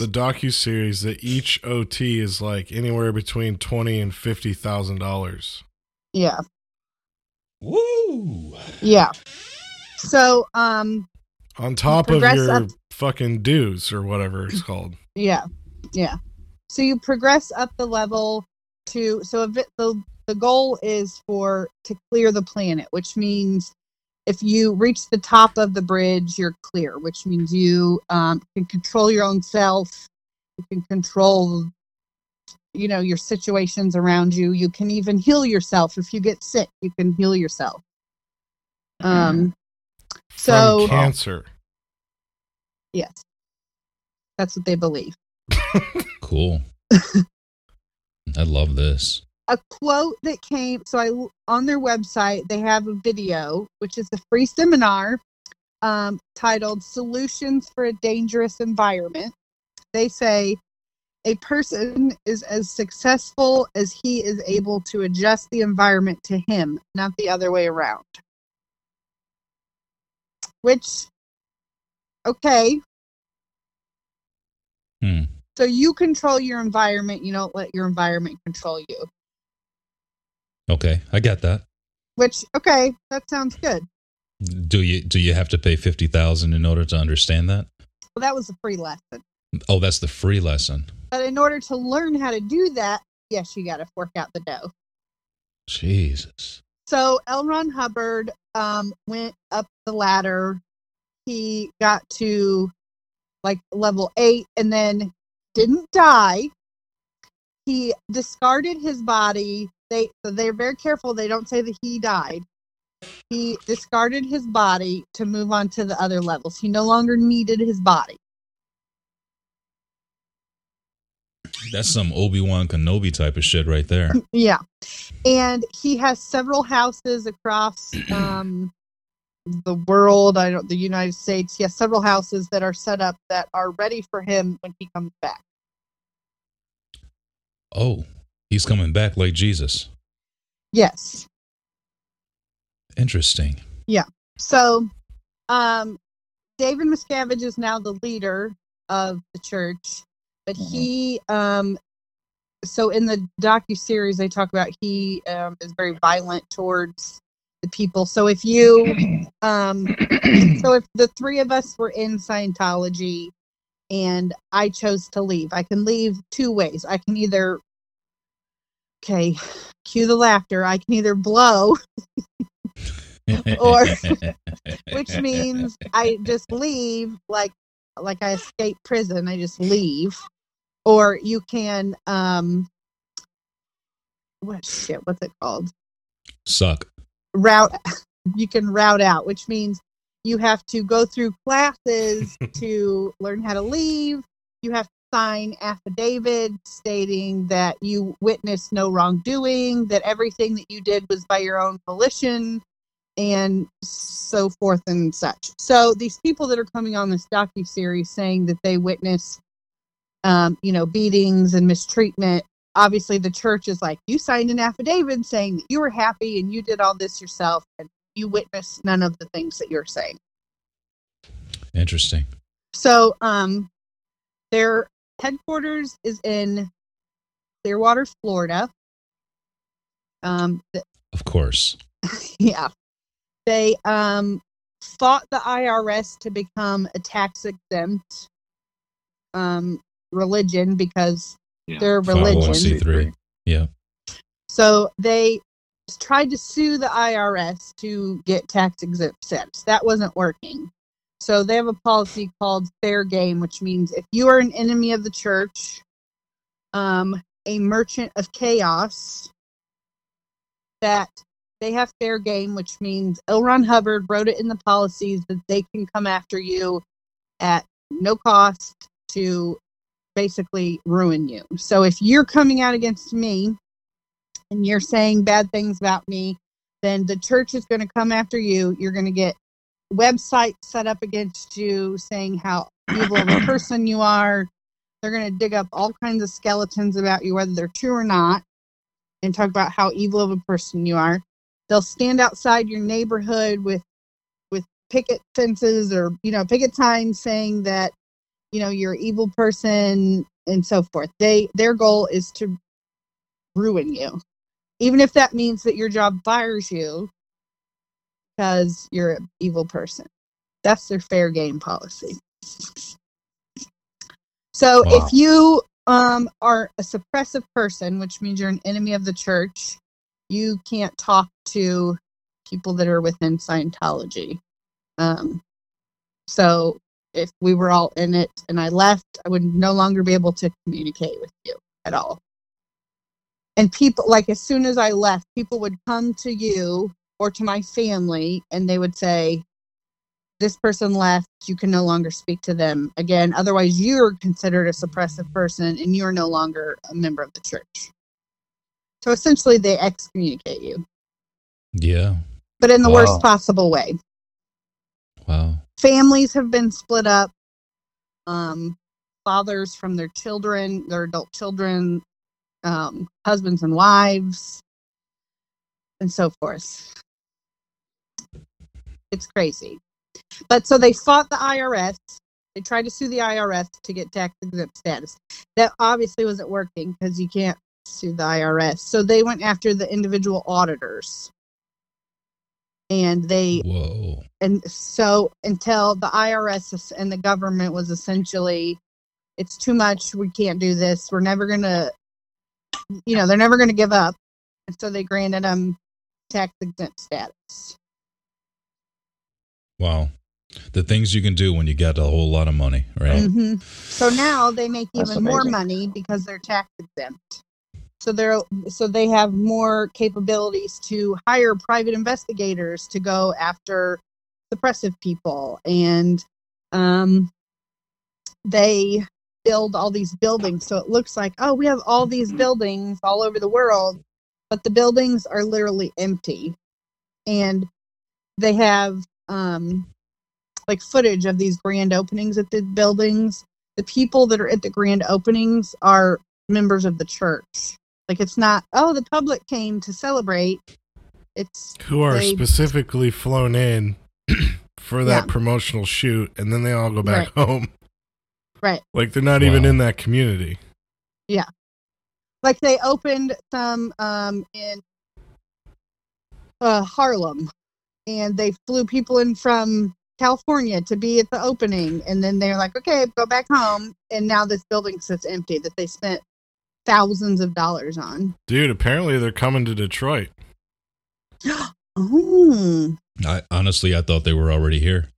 the docu series that each OT is like anywhere between twenty and fifty thousand dollars.
yeah,
Woo!
yeah. So um
On top of your
up-
fucking dues or whatever it's called.
yeah, yeah. So you progress up the level to so if it, the the goal is for to clear the planet, which means if you reach the top of the bridge, you're clear, which means you um, can control your own self. You can control, you know, your situations around you. You can even heal yourself if you get sick. You can heal yourself. Um, So-
From cancer.
yes, that's what they believe.
Cool. I love this.
A quote that came so i on their website they have a video which is a free seminar um, titled solutions for a dangerous environment. They say a person is as successful as he is able to adjust the environment to him not the other way around. Which okay.
Hmm.
so you control your environment you don't let your environment control you
Okay, I got that.
which okay that sounds good
Do you do you have to pay fifty thousand in order to understand that?
well that was a free lesson
Oh, that's the free lesson.
but in order to learn how to do that yes you got to fork out the dough
Jesus.
so l ron hubbard um, went up the ladder he got to like level eight and then didn't die he discarded his body. They so they're very careful. They don't say that he died. He discarded his body to move on to the other levels. He no longer needed his body.
That's some Obi Wan Kenobi type of shit right there.
Yeah. And he has several houses across um, the world, I don't the United States. He has several houses that are set up that are ready for him when he comes back.
Oh, he's coming back like Jesus.
Yes.
Interesting. Yeah.
So um David Miscavige is now the leader of the church, but he um so in the docu series they talk about he um, is very violent towards the people. So if you um so if the three of us were in Scientology and I chose to leave, I can leave two ways. I can either okay, cue the laughter. I can either blow Or- which means I just leave like like I escape prison. I just leave, or you can um, what shit? What's it called?
suck.
Route. You can route out, which means you have to go through classes to learn how to leave. You have to sign affidavits stating that you witnessed no wrongdoing, that everything that you did was by your own volition, and so forth and such. So these people that are coming on this docu series saying that they witnessed, um, you know, beatings and mistreatment. Obviously, the church is like, you signed an affidavit saying that you were happy and you did all this yourself, and you witnessed none of the things that you're saying.
Interesting.
So, um, their headquarters is in Clearwater, Florida. Um, th-
Of course.
yeah, they um fought the IRS to become a tax exempt um religion because
Yeah.
their religion.
501c3. Yeah.
So they tried to sue the IRS to get tax exempt status. That wasn't working. So they have a policy called fair game, which means if you are an enemy of the church, um, a merchant of chaos, that they have fair game, which means L. Ron Hubbard wrote it in the policies that they can come after you at no cost to basically ruin you. So if you're coming out against me, and you're saying bad things about me, then the church is going to come after you. You're going to get websites set up against you saying how evil of a person you are. They're going to dig up all kinds of skeletons about you, whether they're true or not, and talk about how evil of a person you are. They'll stand outside your neighborhood with with picket fences or you know picket signs saying that you know you're an evil person and so forth. They their goal is to ruin you even if that means that your job fires you because you're an evil person. That's their fair game policy. So
Wow.
if you um, are a suppressive person, which means you're an enemy of the church, you can't talk to people that are within Scientology. Um, so if we were all in it and I left, I would no longer be able to communicate with you at all and people like as soon as i left people would come to you or to my family and they would say this person left. You can no longer speak to them again. Otherwise you're considered a suppressive person and you're no longer a member of the church. So essentially they excommunicate you.
Yeah.
but in the
Wow.
worst possible way.
Wow.
families have been split up. Um, fathers from their children their adult children um, husbands and wives and so forth it's crazy but so they fought the irs they tried to sue the irs to get tax exempt status that obviously wasn't working because you can't sue the irs so they went after the individual auditors and they
Whoa.
and so until the IRS and the government was essentially, it's too much. We can't do this. We're never gonna, you know, they're never gonna give up, and so they granted them tax exempt status.
Wow. The things you can do when you get a whole lot of money, right?
hmm So now they make
That's
even more money because they're tax exempt. So they're so they have more capabilities to hire private investigators to go after suppressive people, and um, they build all these buildings. So it looks like oh, we have all these buildings all over the world, but the buildings are literally empty, and they have um, like footage of these grand openings at the buildings. The people that are at the grand openings are members of the church. Like it's not, oh, the public came to celebrate. It's
Who are
they-
specifically flown in for that
Yeah.
promotional shoot, and then they all go back
Right.
home.
Right.
Like they're not even in that community. Yeah.
Like they opened some um in uh Harlem and they flew people in from California to be at the opening and then they're like, okay, go back home and now this building sits empty that they spent thousands of dollars on.
Dude, apparently they're coming to Detroit.
Oh,
I honestly I thought they were already here.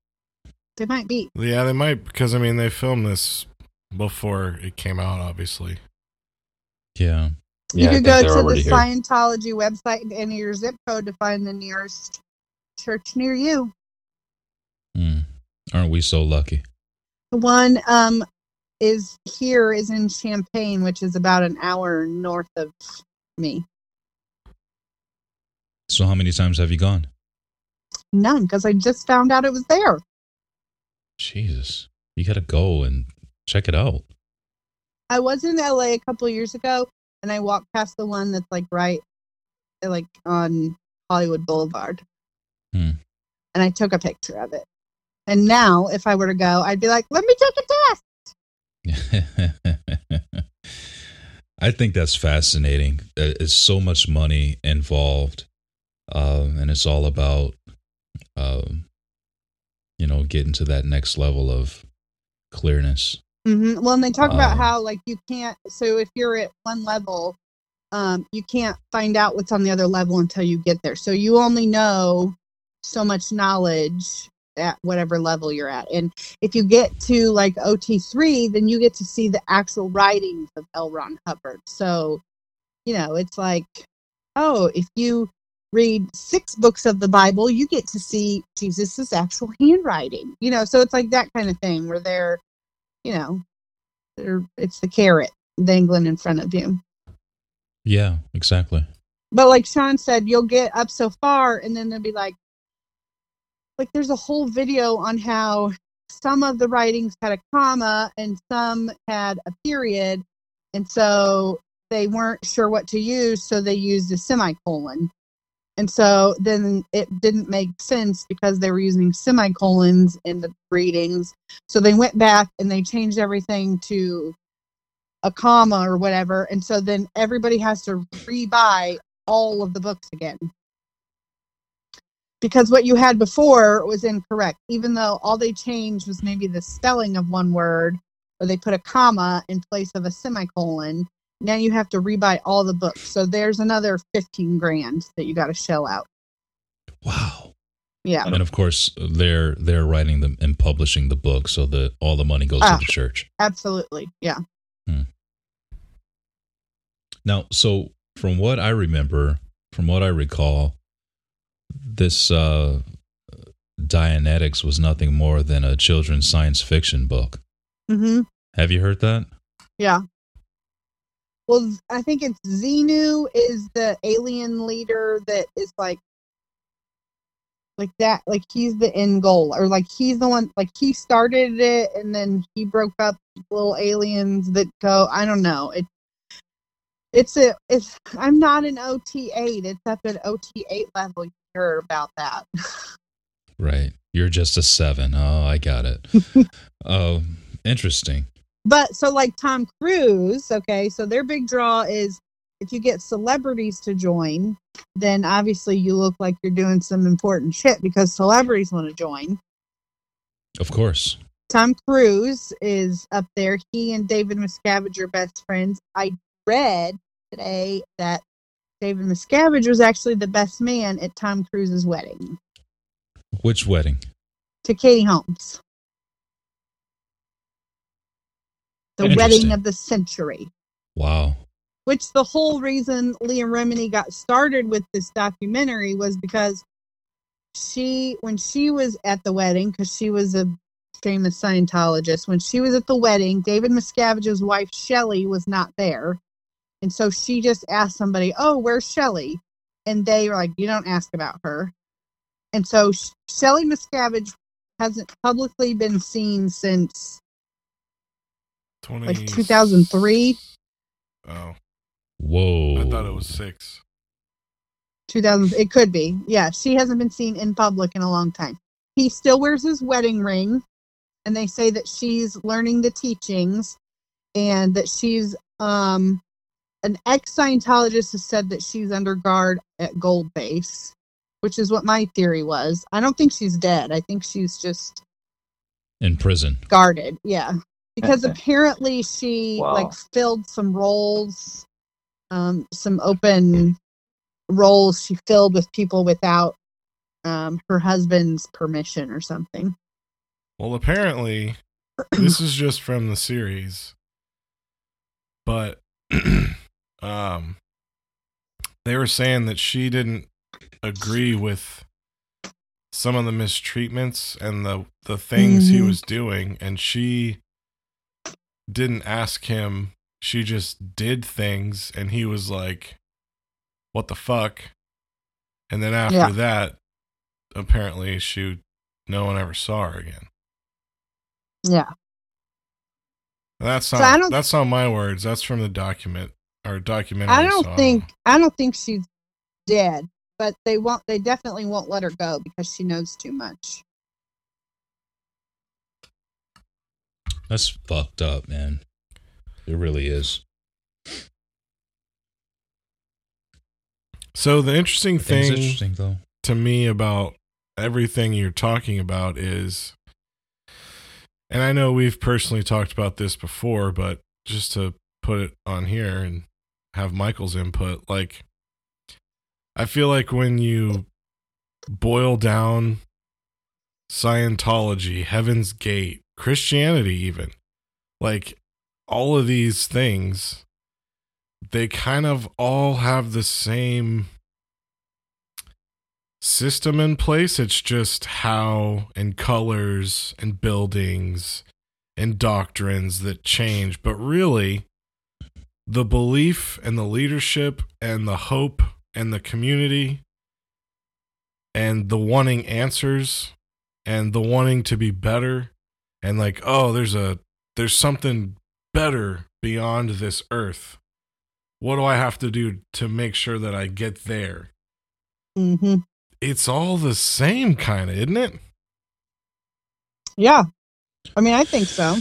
they might be.
Yeah, they might because I mean they filmed this before it came out, obviously.
Yeah.
you
Yeah,
could go to the
already here.
Scientology website and enter your zip code to find the nearest church near you.
Hmm. Aren't we so lucky?
The one um is here is in Champaign, which is about an hour north of me.
So how many times have you gone?
None, because I just found out it was there.
Jesus. You got to go and check it out.
I was in LA a couple years ago, and I walked past the one that's like right, like on Hollywood Boulevard,
Hmm.
and I took a picture of it. And now, if I were to go, I'd be like, "Let me take a test."
I think that's fascinating. It's so much money involved, um, and it's all about, um, you know, getting to that next level of clearness.
hmm Well, and they talk about how like you can't. So if you're at one level, um, you can't find out what's on the other level until you get there. So you only know so much knowledge at whatever level you're at. And if you get to like OT three, then you get to see the actual writings of L. Ron Hubbard. So, you know, it's like, oh, if you read six books of the Bible, you get to see Jesus's actual handwriting. You know, so it's like that kind of thing where they're you know, they're, it's the carrot dangling in front of you.
Yeah, exactly.
But like Sean said, you'll get up so far, and then they'll be like, like there's a whole video on how some of the writings had a comma and some had a period, and so they weren't sure what to use, so they used a semicolon. And so then it didn't make sense because they were using semicolons in the readings. So they went back and they changed everything to a comma or whatever. And so then everybody has to rebuy all of the books again. Because what you had before was incorrect, even though all they changed was maybe the spelling of one word or they put a comma in place of a semicolon. Now you have to rebuy all the books. So there's another 15 grand that you got to shell out.
Wow.
Yeah.
And of course, they're they're writing them and publishing the book, so that all the money goes
Ah.
to the church.
Absolutely. Yeah.
Now, so from what I remember, from what I recall, this uh, Dianetics was nothing more than a children's science fiction book.
hmm
Have you heard that?
Yeah. Well, I think it's Xenu is the alien leader that is like, like that, like he's the end goal, or like he's the one, like he started it, and then he broke up little aliens that go. I don't know. It, it's a, it's. I'm not an OT eight. It's up at OT eight level. You hear about that?
Right. You're just a seven. Oh, I got it. Oh, interesting.
But so like Tom Cruise, okay, so their big draw is if you get celebrities to join, then obviously you look like you're doing some important shit because celebrities want to join.
Of course.
Tom Cruise is up there. He and David Miscavige are best friends. I read today that David Miscavige was actually the best man at Tom Cruise's wedding
Which wedding?
to Katie Holmes. The wedding of the century.
Wow.
which the whole reason Leah Remini got started with this documentary was because she, when she was at the wedding, because she was a famous Scientologist, when she was at the wedding, David Miscavige's wife Shelly was not there. And so she just asked somebody, Oh, where's Shelly? And they were like, You don't ask about her. And so Sh- Shelly Miscavige hasn't publicly been seen since
20,
like 2003.
Oh,
Whoa.
I thought it was six.
2000 it could be yeah she hasn't been seen in public in a long time he still wears his wedding ring and they say that she's learning the teachings and that she's um an ex-scientologist has said that she's under guard at gold base which is what my theory was. I don't think she's dead. I think she's just
in prison.
guarded yeah. Because apparently she
Wow.
like filled some roles um some open roles she filled with people without um her husband's permission or something.
Well, apparently, this is just from the series, but um, they were saying that she didn't agree with some of the mistreatments and the the things he
Mhm.
was doing, and she didn't ask him. She just did things, and he was like, "What the fuck?" And then after
Yeah.
that, apparently, she no one ever saw her again.
yeah
That's not
don't-
that's not my words. That's from the document or documentary.
i don't
saw.
think i don't think she's dead but they won't they definitely won't let her go because she knows too much
That's fucked up, man. It really is.
So the interesting thing
interesting though.
to me about everything you're talking about is and I know we've personally talked about this before, but just to put it on here and have Michael's input, like I feel like when you boil down Scientology, Heaven's Gate, Christianity, even like all of these things, they kind of all have the same system in place. It's just how and colors and buildings and doctrines that change. But really, the belief and the leadership and the hope and the community and the wanting answers and the wanting to be better and like oh there's a there's something better beyond this earth. What do i have to do to make sure that i get there?
Mm-hmm.
it's all the same kind of isn't it?
Yeah. I mean i think so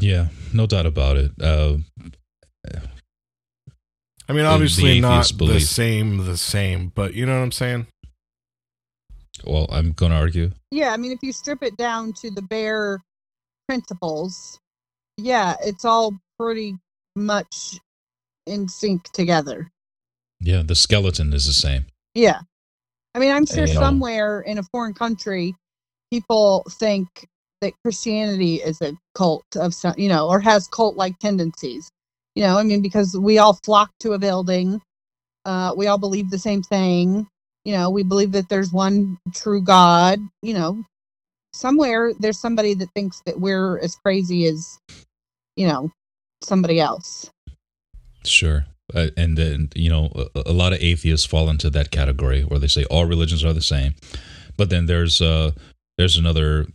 Yeah, no doubt about it. Uh,
i mean obviously
the
not
atheist
the same the same but you know what i'm saying
well, I'm gonna argue.
yeah i mean if you strip it down to the bare principles yeah it's all pretty much in sync together
Yeah, the skeleton is the same.
yeah i mean i'm sure
Yeah.
somewhere in a foreign country people think that christianity is a cult of some you know or has cult like tendencies. You know i mean because we all flock to a building uh we all believe the same thing. You know we believe that there's one true god you know. Somewhere there's somebody that thinks that we're as crazy as you know somebody else.
Sure. Uh, and then you know a, a lot of atheists fall into that category where they say all religions are the same but then there's uh there's another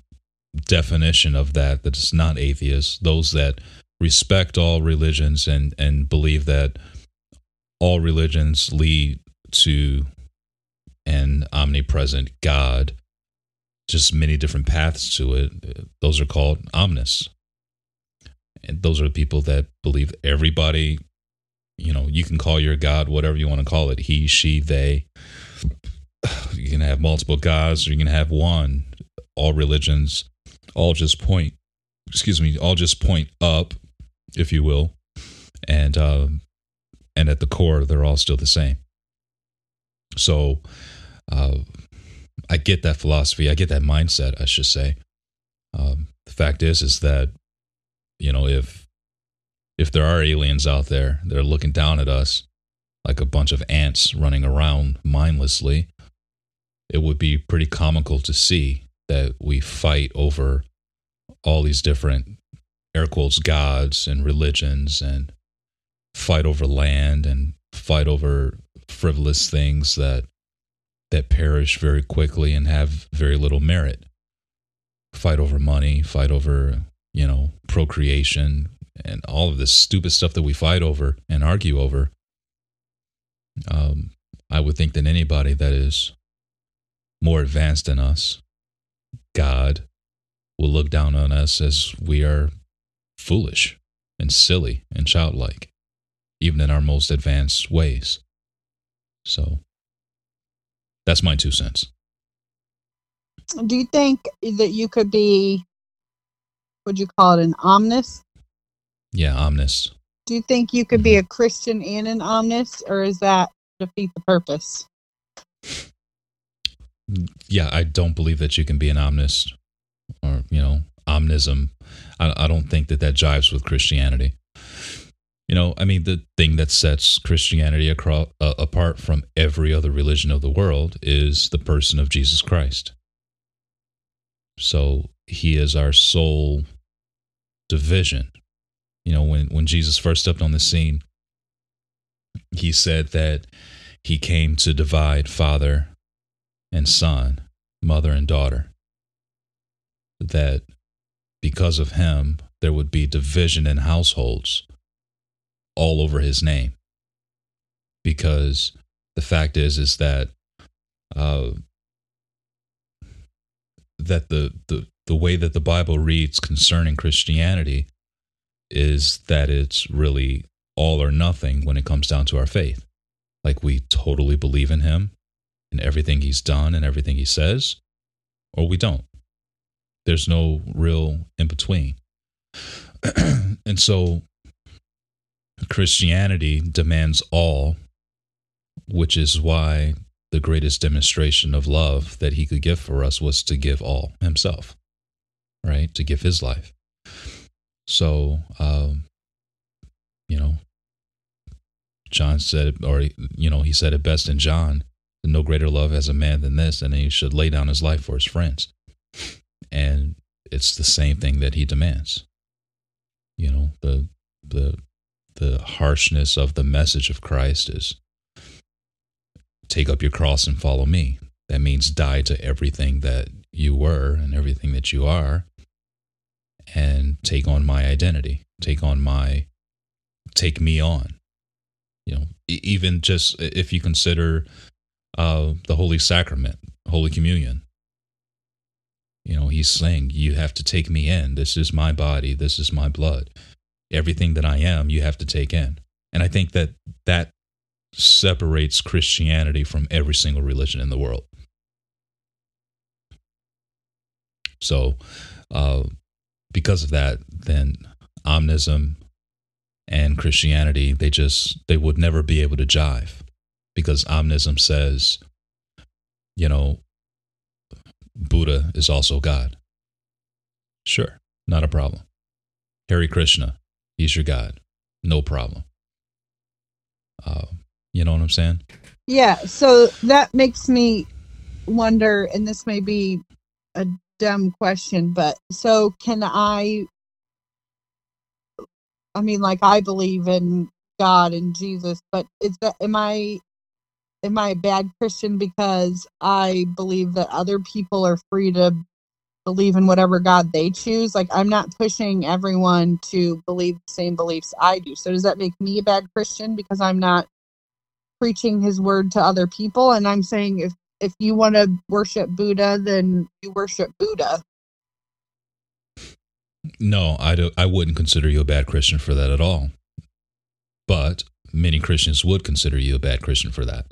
definition of that that's not atheists those that respect all religions and and believe that all religions lead to an omnipresent god. Just many different paths to it. Those are called omnis. And those are the people that believe everybody you know you can call your god whatever you want to call it he she they. You can have multiple gods or you can have one. All religions all just point excuse me all just point up if you will and um and at the core they're all still the same. So uh i get that philosophy i get that mindset i should say. Um the fact is is that you know if if there are aliens out there that are looking down at us like a bunch of ants running around mindlessly, it would be pretty comical to see that we fight over all these different air quotes gods and religions and fight over land and fight over frivolous things that that perish very quickly and have very little merit. Fight over money fight over you know procreation and all of this stupid stuff that we fight over and argue over. Um, i would think that anybody that is more advanced than us god will look down on us as we are foolish and silly and childlike, even in our most advanced ways. So that's my two cents.
Do you think that you could be, would you call it an omnis?
Yeah, omnis.
Do you think you could be mm-hmm. a Christian and an omnis, or is that defeat the purpose?
Yeah, I don't believe that you can be an omnist or, you know, omnism. I, I don't think that that jives with Christianity. You know, I mean, the thing that sets Christianity across, uh, apart from every other religion of the world is the person of Jesus Christ. So he is our sole division. You know, when, when Jesus first stepped on the scene, he said that he came to divide father and son, mother and daughter. That because of him, there would be division in households all over his name. Because the fact is, is that uh, that the, the the way that the Bible reads concerning Christianity is that it's really all or nothing when it comes down to our faith. Like we totally believe in him everything he's done and everything he says, or we don't. There's no real in between. and so Christianity demands all, which is why the greatest demonstration of love that he could give for us was to give all himself, right? To give his life. So, um, you know, John said, or, you know, he said it best in John no greater love has a man than this, and he should lay down his life for his friends. And it's the same thing that he demands. You know, the, the, the harshness of the message of Christ is take up your cross and follow me. That means die to everything that you were and everything that you are and take on my identity, take on my, take me on. You know, even just if you consider uh, the Holy Sacrament, Holy Communion, you know, he's saying, You have to take me in. This is my body. This is my blood. Everything that I am, you have to take in. And I think that that separates Christianity from every single religion in the world. So, uh, because of that, then omnism and Christianity, they just, they would never be able to jive because omnism says, you know, Buddha is also God. Sure, not a problem. Hare Krishna, he's your God. No problem. Uh, you know what I'm saying?
Yeah, so that makes me wonder, and this may be a dumb question, but so can I? I mean, like I believe in God and Jesus, but is that am I am I a bad Christian because I believe that other people are free to believe in whatever God they choose? Like, I'm not pushing everyone to believe the same beliefs I do. So, does that make me a bad Christian because I'm not preaching his word to other people? And I'm saying if, if you want to worship Buddha, then you worship Buddha.
No, I, do, I wouldn't consider you a bad Christian for that at all. But many Christians would consider you a bad Christian for that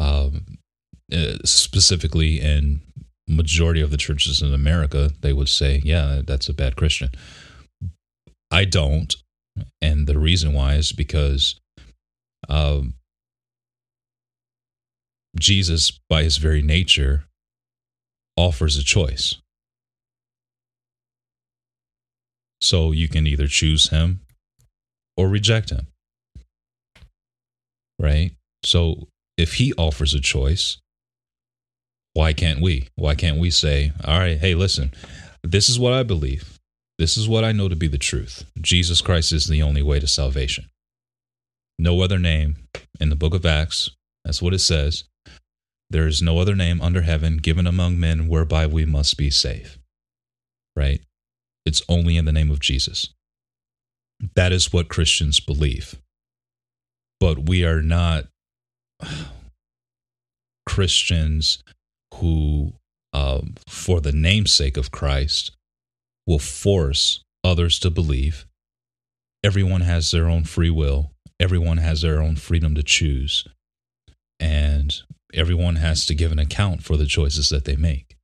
um, uh, specifically in majority of the churches in America, they would say, "Yeah, that's a bad Christian." I don't, and the reason why is because um, Jesus, by his very nature, offers a choice. So you can either choose him or reject him. Right? So if he offers a choice, why can't we? Why can't we say, all right, hey, listen, this is what I believe. This is what I know to be the truth. Jesus Christ is the only way to salvation. No other name in the book of Acts. That's what it says. There is no other name under heaven given among men whereby we must be saved. Right? It's only in the name of Jesus. That is what Christians believe. But we are not Christians who, um, for the namesake of Christ, will force others to believe. Everyone has their own free will, everyone has their own freedom to choose, and everyone has to give an account for the choices that they make.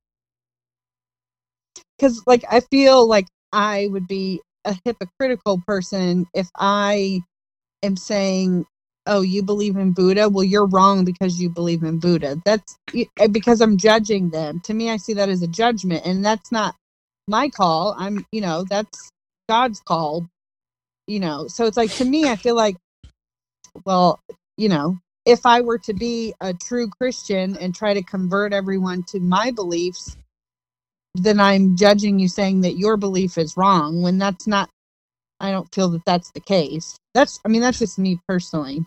Because, like, I feel like I would be a hypocritical person if I am saying oh, you believe in Buddha? Well, you're wrong because you believe in Buddha. That's eh, because I'm judging them. To me, I see that as a judgment, and that's not my call. I'm, you know, that's God's call, you know. So it's like, to me, I feel like, well, you know, if I were to be a true Christian and try to convert everyone to my beliefs, then I'm judging you saying that your belief is wrong when that's not I don't feel that that's the case. That's I mean that's just me personally.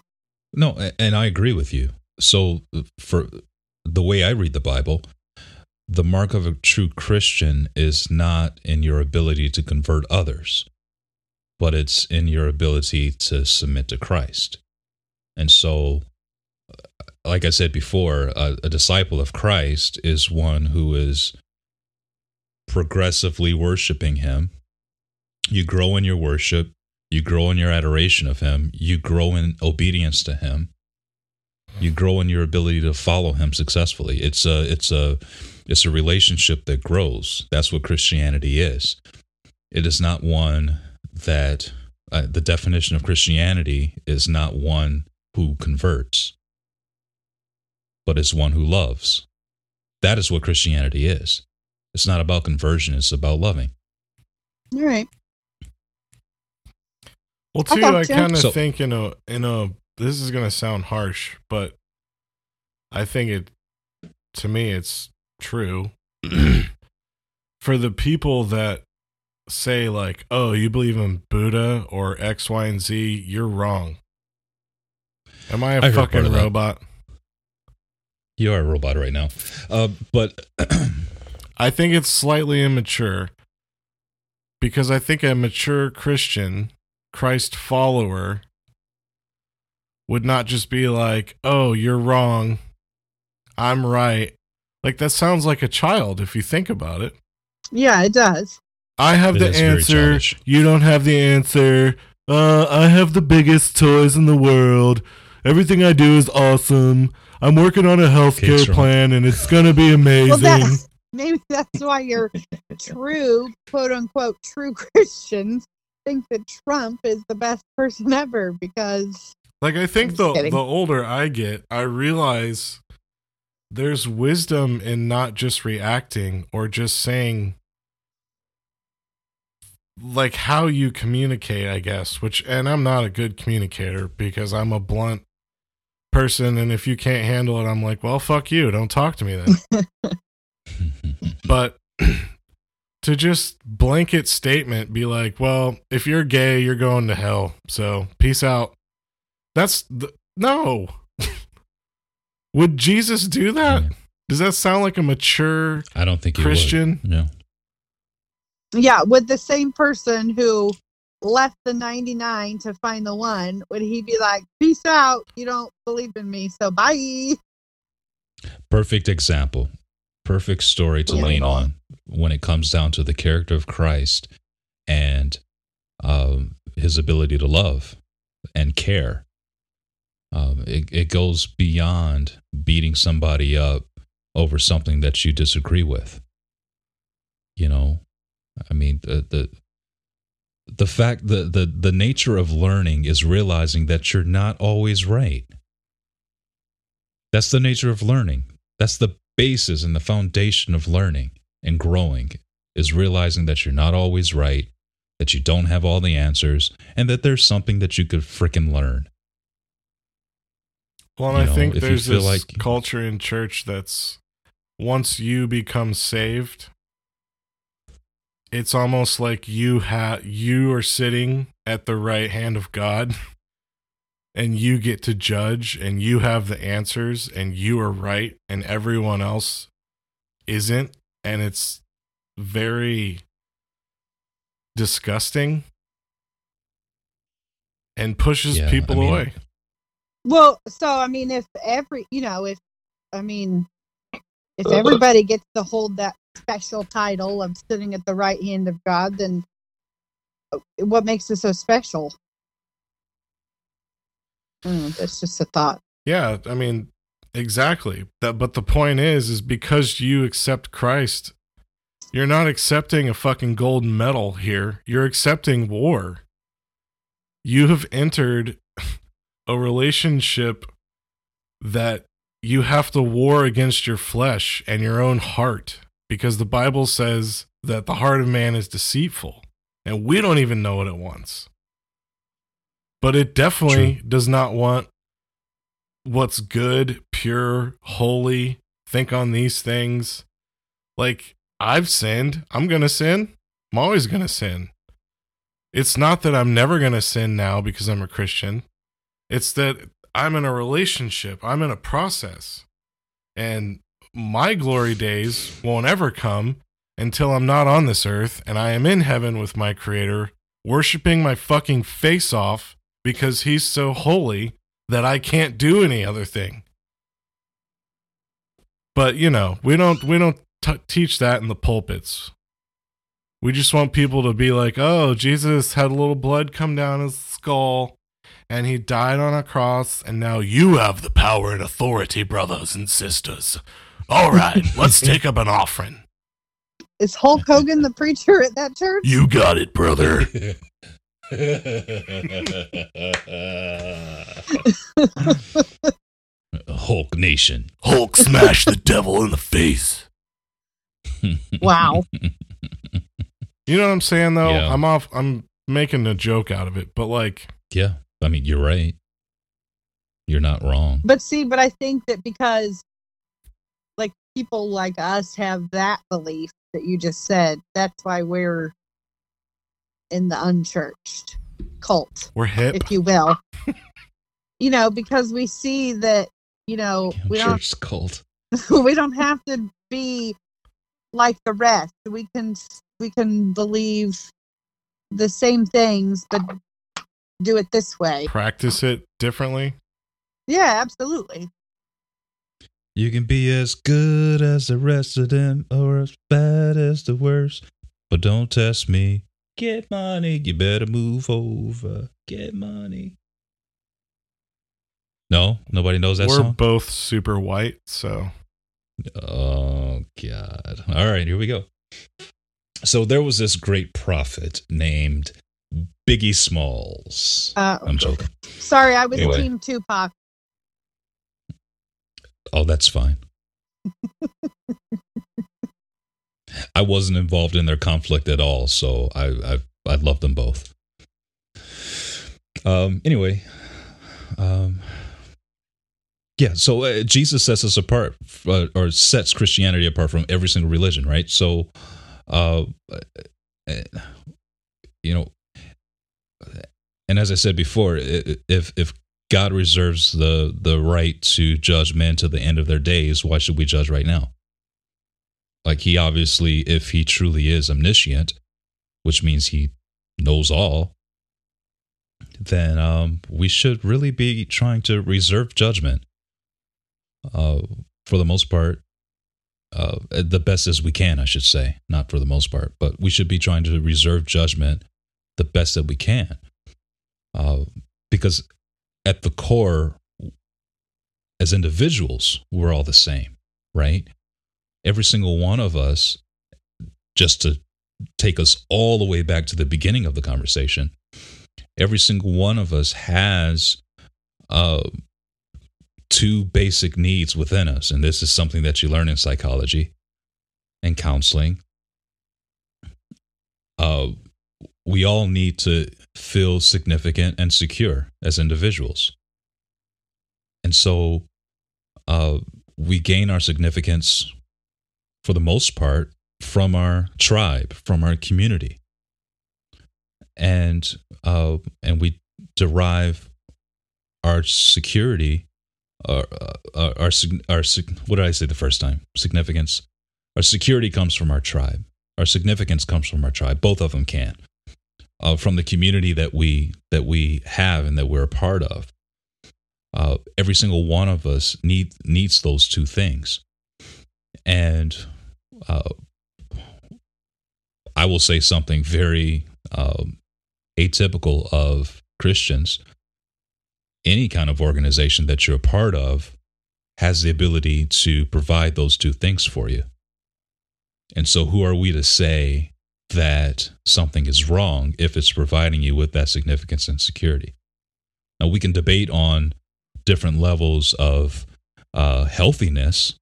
No, and I agree with you. So, uh, for the way I read the Bible, the mark of a true Christian is not in your ability to convert others, but it's in your ability to submit to Christ. And so, uh, like I said before, a, a disciple of Christ is one who is progressively worshiping Him. You grow in your worship, you grow in your adoration of Him. You grow in obedience to Him. You grow in your ability to follow Him successfully. It's a it's a it's a relationship that grows. That's what Christianity is. It is not one that uh, the definition of Christianity is not one who converts, but is one who loves. That is what Christianity is. It's not about conversion, it's about loving.
All right.
Well, too, I, I kind of so, think in a in a this is gonna sound harsh, but I think it to me it's true. For the people that say like, "Oh, you believe in Buddha or X, Y, and Z," you're wrong. Am I a I fucking robot?
You are a robot right now, uh, but
I think it's slightly immature because I think a mature Christian Christ follower would not just be like, "Oh, you're wrong. I'm right." Like that sounds like a child if you think about it.
Yeah, it does.
I have it the answer. You don't have the answer. Uh, I have the biggest toys in the world. Everything I do is awesome. I'm working on a healthcare okay, plan and it's going to be amazing. well,
maybe that's why you're true, quote unquote, true Christians think that Trump is the best person ever because
like I think the kidding. the older I get, I realize there's wisdom in not just reacting or just saying like how you communicate, I guess, which and I'm not a good communicator because I'm a blunt person and if you can't handle it, I'm like, "Well, fuck you. Don't talk to me then." but to just blanket statement be like, well, if you're gay, you're going to hell. So peace out. That's the, no. would Jesus do that? Yeah. Does that sound like a mature
I don't think
Christian?
Yeah.
Yeah, would the same person who left the 99 to find the one, would he be like, peace out, you don't believe in me, so bye?
Perfect example perfect story to lean on when it comes down to the character of Christ and um, his ability to love and care. Um, it, it goes beyond beating somebody up over something that you disagree with. You know, I mean, the, the the fact the, the the nature of learning is realizing that you're not always right that's the nature of learning that's the basis and the foundation of learning and growing is realizing that you're not always right that you don't have all the answers, and that there's something that you could frickin' learn.
Well, and
You
I
know,
think there's this
like-
culture in church that's once you become saved, it's almost like you have you are sitting at the right hand of God and you get to judge and you have the answers and you are right and everyone else isn't and it's very disgusting and pushes
Yeah,
people
I mean-
away.
Well, so I mean, if every, you know, if I mean, if everybody gets to hold that special title of sitting at the right hand of God, then uh, what makes it so special? Mm, that's just a thought.
Yeah, I mean, exactly. That but the point is is because you accept Christ, you're not accepting a fucking gold medal here. You're accepting war. You have entered a relationship that you have to war against your flesh and your own heart because the Bible says that the heart of man is deceitful and we don't even know what it wants. But it definitely does not want what's good, pure, holy. Think on these things. Like, I've sinned. I'm going to sin. I'm always going to sin. It's not that I'm never going to sin now because I'm a Christian. It's that I'm in a relationship, I'm in a process. And my glory days won't ever come until I'm not on this earth and I am in heaven with my Creator, worshiping my fucking face off because He's so holy that I can't do any other thing. But you know, we don't we don't t- teach that in the pulpits. We just want people to be like, "Oh, Jesus had a little blood come down his skull, and he died on a cross, and now you have the power and authority, brothers and sisters. All right, let's take up an offering.
Is Hulk Hogan the preacher at that church?
You got it, brother."
Hulk Nation.
Hulk smash the devil in the face.
Wow.
You know what I'm saying though?
Yeah.
I'm off I'm making a joke out of it, but like
Yeah, I mean, you're right. You're not wrong.
But see, but I think that because like people like us have that belief that you just said, that's why we're in the unchurched cult,
we're hip.
if you will. you know, because we see that, you know, we don't
cult.
we don't have to be like the rest. We can we can believe the same things but do it this way.
Practice it differently.
Yeah, absolutely.
You can be as good as the rest of them or as bad as the worst, but don't test me. Get money. You better move over. Get money. No, nobody knows that
we're
song.
both super white, so
Oh God! All right, here we go. So there was this great prophet named Biggie Smalls.
Uh,
I'm joking.
sorry, I was
Anyway.
team Tupac.
Oh, that's fine. I wasn't involved in their conflict at all, so I I, I love them both. Um. Anyway, um. Yeah. So uh, Jesus sets us apart, uh, or sets Christianity apart from every single religion, right? So, uh, uh, you know, and as I said before, if if God reserves the the right to judge men to the end of their days. Why should we judge right now? Like he obviously, if he truly is omniscient, which means he knows all, then um, we should really be trying to reserve judgment. Uh, for the most part, uh, the best as we can, I should say, not for the most part, but we should be trying to reserve judgment the best that we can. Uh, because at the core, as individuals, we're all the same, right? Every single one of us, just to take us all the way back to the beginning of the conversation, every single one of us has uh, two basic needs within us. And this is something that you learn in psychology and counseling. Uh, we all need to feel significant and secure as individuals. And so uh, we gain our significance for the most part from our tribe, from our community. And uh, and we derive our security, our, uh, our, our, our, what did I say the first time? Significance. Our security comes from our tribe. Our significance comes from our tribe. Both of them can uh, from the community that we that we have and that we're a part of. Uh, every single one of us need needs those two things, and uh, I will say something very um, atypical of Christians. Any kind of organization that you're a part of has the ability to provide those two things for you. And so, who are we to say that something is wrong if it's providing you with that significance and security. Now, we can debate on different levels of uh, healthiness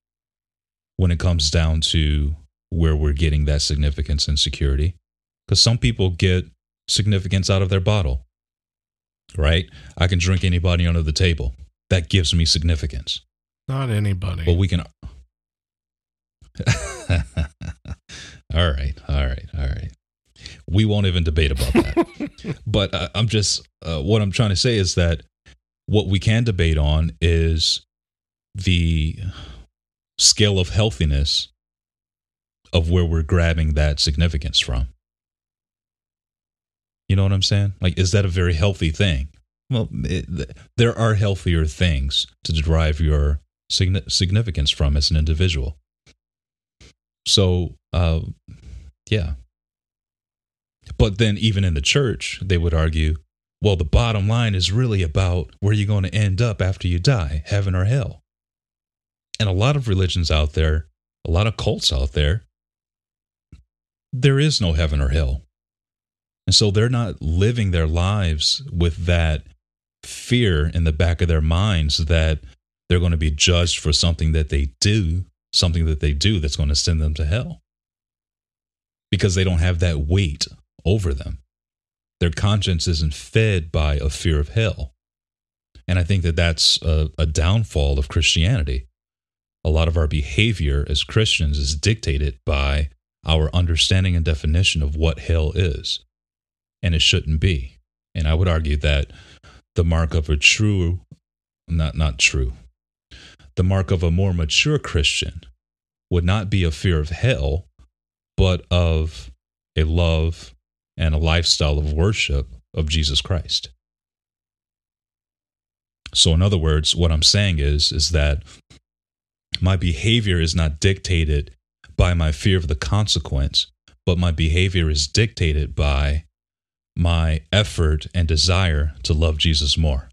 when it comes down to where we're getting that significance and security. Because some people get significance out of their bottle, right? I can drink anybody under the table. That gives me significance.
Not anybody.
But we can. All right, all right, all right. We won't even debate about that. but uh, I'm just uh, what I'm trying to say is that what we can debate on is the scale of healthiness of where we're grabbing that significance from. You know what I'm saying? Like, is that a very healthy thing? Well, it, there are healthier things to derive your significance from as an individual. So, uh, yeah. But then, even in the church, they would argue, well, the bottom line is really about where you're going to end up after you die, heaven or hell. And a lot of religions out there, a lot of cults out there, there is no heaven or hell. And so they're not living their lives with that fear in the back of their minds that they're going to be judged for something that they do something that they do that's going to send them to hell because they don't have that weight over them. Their conscience isn't fed by a fear of hell. And I think that that's a, a downfall of Christianity. A lot of our behavior as Christians is dictated by our understanding and definition of what hell is. And it shouldn't be. And I would argue that the mark of a true, not, not true, the mark of a more mature Christian would not be a fear of hell, but of a love and a lifestyle of worship of Jesus Christ. So in other words, what I'm saying is is that my behavior is not dictated by my fear of the consequence, but my behavior is dictated by my effort and desire to love Jesus more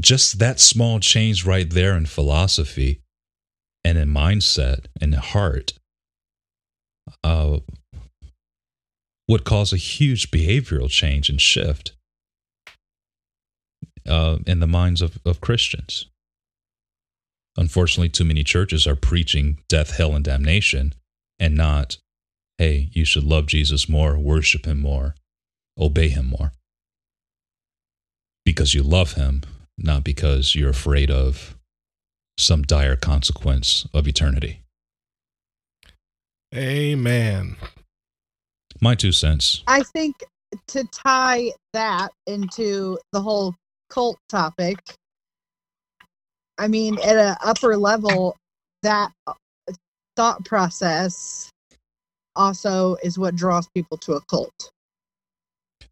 just that small change right there in philosophy and in mindset and heart uh, would cause a huge behavioral change and shift uh, in the minds of, of Christians. Unfortunately, too many churches are preaching death, hell, and damnation and not, hey, you should love Jesus more, worship him more, obey him more. Because you love him not because you're afraid of some dire consequence of eternity.
Amen.
My two cents.
I think to tie that into the whole cult topic, I mean, at an upper level, that thought process also is what draws people to a cult.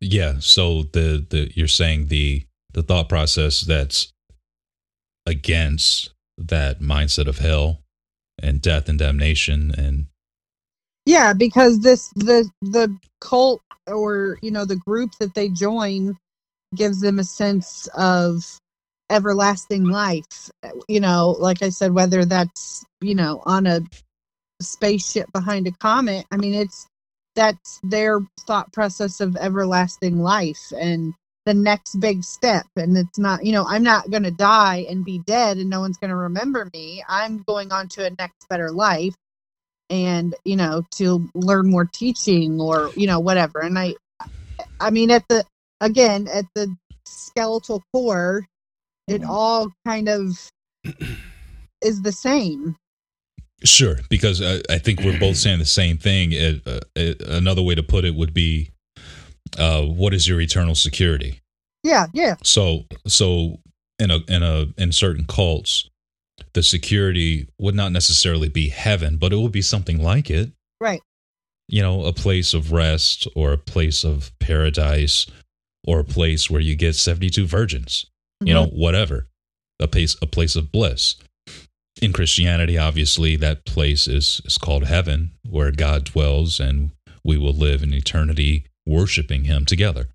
Yeah. So the the you're saying the the thought process that's against that mindset of hell and death and damnation and
yeah because this the the cult or you know the group that they join gives them a sense of everlasting life you know like i said whether that's you know on a spaceship behind a comet i mean it's that's their thought process of everlasting life and the next big step. And it's not you know i'm not going to die and be dead and no one's going to remember me. I'm going on to a next better life and you know to learn more teaching or you know whatever. And i i mean at the again at the skeletal core it all kind of is the same
Sure, because I, I think we're both saying the same thing. Uh, another way to put it would be, uh, "What is your eternal security?"
yeah yeah
So, so in a in a in certain cults, the security would not necessarily be heaven, but it would be something like it.
right
You know, a place of rest or a place of paradise or a place where you get seventy two virgins. You know, mm-hmm. whatever, a place a place of bliss. In Christianity, obviously, that place is is called heaven, where God dwells, and we will live in eternity worshiping Him together.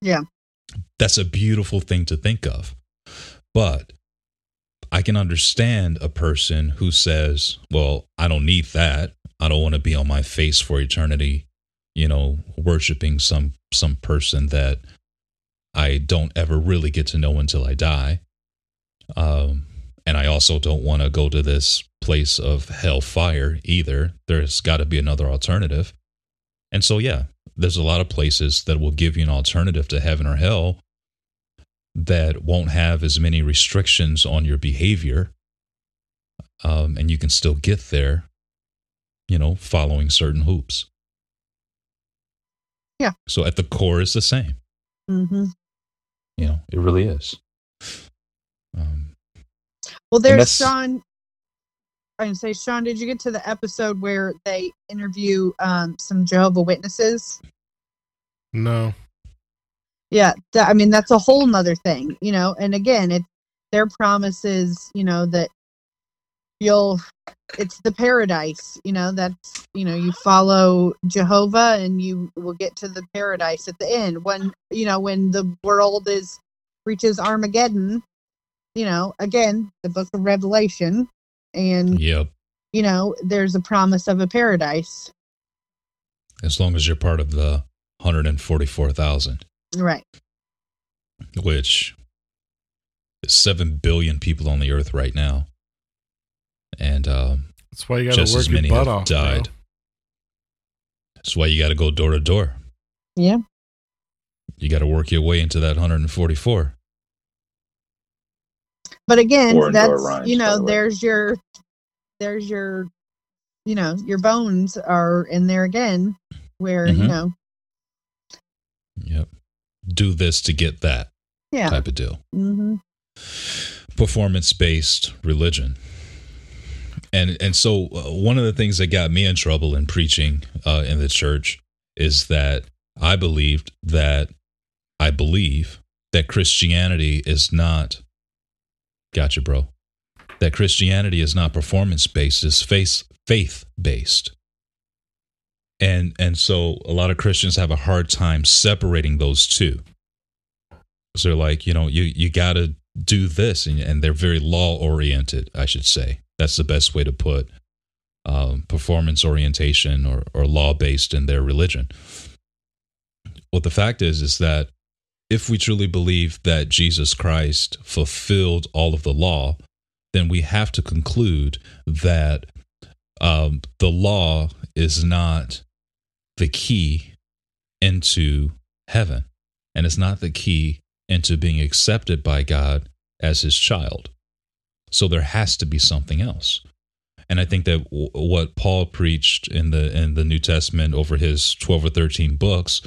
Yeah.
that's a beautiful thing to think of. But I can understand a person who says, "Well, I don't need that. I don't want to be on my face for eternity, you know, worshiping some some person that I don't ever really get to know until I die." Um, and I also don't want to go to this place of hellfire either. There's got to be another alternative. And so, yeah, there's a lot of places that will give you an alternative to heaven or hell that won't have as many restrictions on your behavior. Um, and you can still get there, you know, following certain hoops.
Yeah.
So at the core, it's the same.
hmm
You know, it really is. Um,
well there's sean i can say sean did you get to the episode where they interview um some jehovah witnesses
No.
yeah that, i mean that's a whole nother thing you know and again it their promises, you know that you'll it's the paradise you know that's you know you follow jehovah and you will get to the paradise at the end when you know when the world is reaches armageddon you know again the book of revelation and
yep.
you know there's a promise of a paradise
As long as you're part of the 144,000,
right
which is 7 billion people on the earth right now. And um,
That's why you got to
just
work
as
your
many
butt
have
off. bro.
died. That's why you got to go door to door.
yeah
You got to work your way into that 144.
but again
Four
that's
rhymes,
you know
the
there's your there's your you know your bones are in there again where you
Mhm.
know
Yep. Do this to get that
yeah
type of deal.
hmm
Performance based religion. And and so uh, one of the things that got me in trouble in preaching uh, in the church is that I believed that I believe that Christianity is not gotcha bro that Christianity is not performance based it's faith faith based and and so a lot of Christians have a hard time separating those two. So they're like you know you you got to do this and, and they're very law oriented I should say that's the best way to put um, performance orientation or, or law based in their religion what the fact is is that if we truly believe that Jesus Christ fulfilled all of the law, then we have to conclude that um, the law is not the key into heaven, and it's not the key into being accepted by God as His child. So there has to be something else. And I think that w- what Paul preached in the in the New Testament over his twelve or thirteen books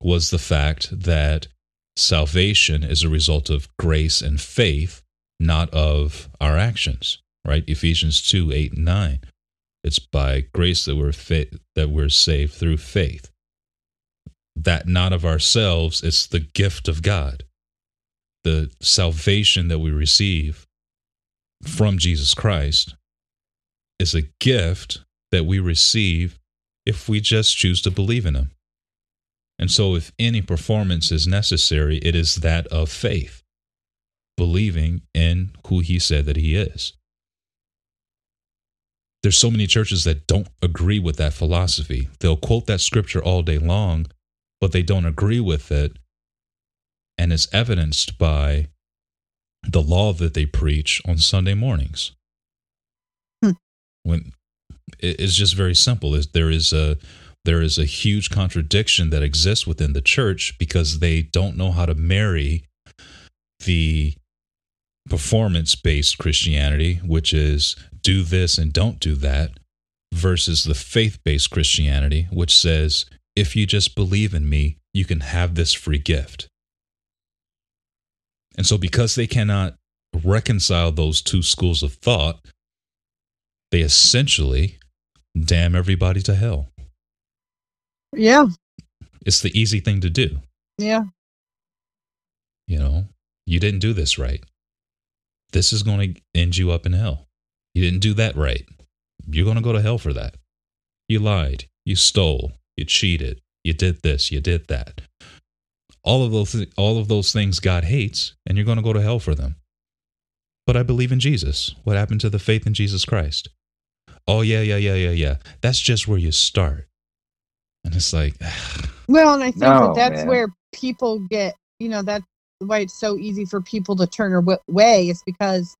was the fact that salvation is a result of grace and faith, not of our actions. Right? Ephesians two eight and nine. It's by grace that we're fa- that we're saved through faith. That not of ourselves; it's the gift of God. The salvation that we receive from Jesus Christ is a gift that we receive if we just choose to believe in Him. And so, if any performance is necessary, it is that of faith, believing in who He said that He is. There's so many churches that don't agree with that philosophy. They'll quote that scripture all day long, but they don't agree with it. And it's evidenced by the law that they preach on Sunday mornings.
Hmm.
When it's just very simple. Is there is a there is a huge contradiction that exists within the church because they don't know how to marry the performance based Christianity, which is do this and don't do that, versus the faith based Christianity, which says, if you just believe in me, you can have this free gift. And so, because they cannot reconcile those two schools of thought, they essentially damn everybody to hell.
Yeah.
It's the easy thing to do.
Yeah.
You know, you didn't do this right. This is going to end you up in hell. You didn't do that right. You're going to go to hell for that. You lied. You stole. You cheated. You did this. You did that. All of those, all of those things God hates, and you're going to go to hell for them. But I believe in Jesus. What happened to the faith in Jesus Christ? Oh yeah, yeah, yeah, yeah, yeah. That's just where you start. And it's like,
well, and I think
No,
that oh, that's
man.
where people get, you know, that's why it's so easy for people to turn away. Is because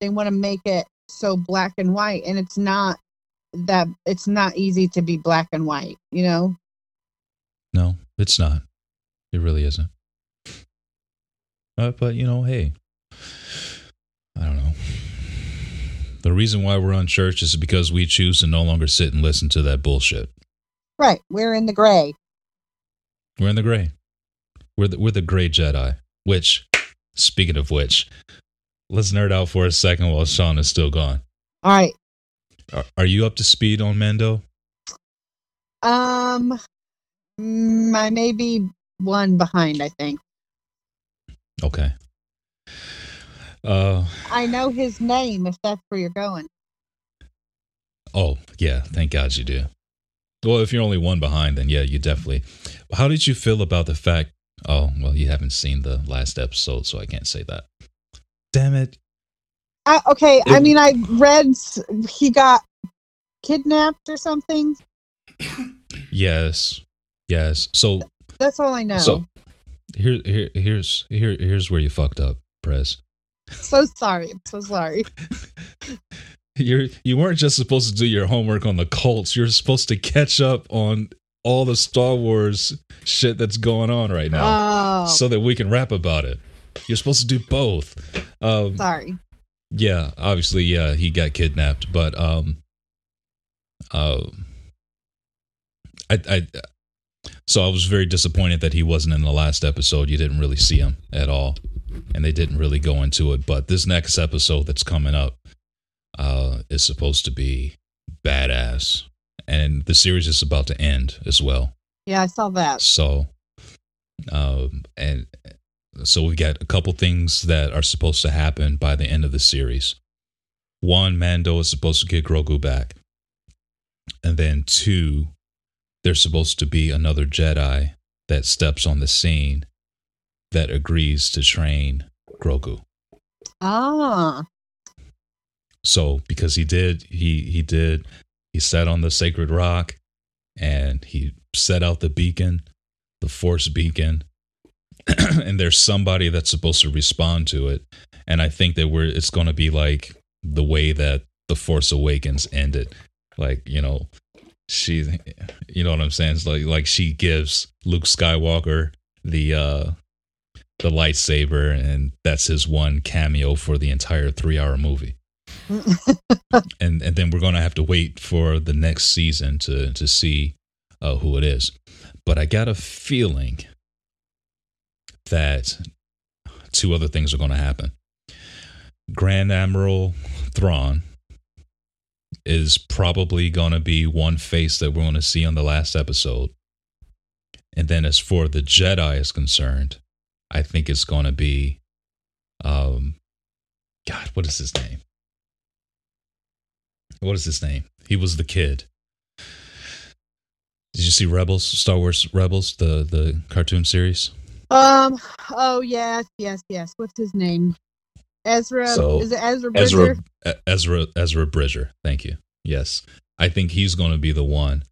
they want to make it so black and white, and it's not that it's not easy to be black and white. You know.
no, it's not. It really isn't. Uh, but you know, hey, I don't know. The reason why we're on church is because we choose to no longer sit and listen to that bullshit.
Right. We're in the gray.
We're in the gray. We're the, we're the gray Jedi. Which, speaking of which, let's nerd out for a second while Sean is still gone.
All right.
Are, are you up to speed on Mando?
Um, mm, I may be one behind. I think
Okay. Uh
I know his name. If that's where you're going.
oh yeah, thank God you do. Well, if you're only one behind, then yeah, you definitely. How did you feel about the fact? Oh well, you haven't seen the last episode, so I can't say that. Damn it!
Uh, okay. I mean, I read he got kidnapped or something.
Yes, yes. So
That's all I know.
so here here here's here here's where you fucked up, Prez.
so sorry. I'm so sorry.
You're you weren't just supposed to do your homework on the cults. You're supposed to catch up on all the Star Wars shit that's going on right now,
Oh,
so that we can rap about it. You're supposed to do both. Um,
sorry.
yeah, obviously, yeah, he got kidnapped, but um, uh, I, I, so I was very disappointed that he wasn't in the last episode. You didn't really see him at all, and they didn't really go into it. But this next episode that's coming up, uh, is supposed to be badass, and the series is about to end as well.
Yeah, I saw that.
So, um, and so we've got a couple things that are supposed to happen by the end of the series. One, Mando is supposed to get Grogu back, and then two, there's supposed to be another Jedi that steps on the scene that agrees to train Grogu.
Ah,
So because he did, he he did, he sat on the sacred rock, and he set out the beacon, the Force beacon, and there's somebody that's supposed to respond to it, and I think that we're it's going to be like the way that the Force Awakens ended, like you know, she, you know what I'm saying? It's like like she gives Luke Skywalker the uh the lightsaber, and that's his one cameo for the entire three hour movie and and then we're going to have to wait for the next season to to see uh, who it is. But I got a feeling that two other things are going to happen. Grand Admiral Thrawn is probably going to be one face that we're going to see on the last episode. And then as for the Jedi is concerned, I think it's going to be um God, what is his name? What is his name? He was the kid. Did you see Rebels, Star Wars Rebels, the the cartoon series?
um. Oh yes, yes, yes. What's his name? Ezra.
So,
is it Ezra Bridger?
Ezra Ezra Ezra Bridger. Thank you. Yes, I think he's going to be the one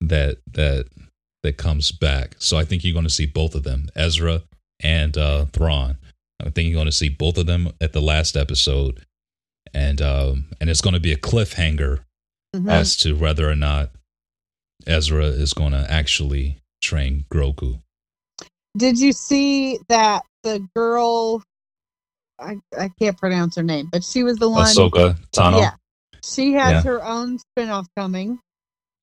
that that that comes back. So I think you're going to see both of them, Ezra and uh, Thrawn. I think you're going to see both of them at the last episode, and um, and it's going to be a cliffhanger
Mhm.
as to whether or not Ezra is going to actually train Grogu.
Did you see that the girl? I I can't pronounce her name, but she was the one.
Ahsoka Tano.
Yeah, she has
Yeah.
her own spinoff coming,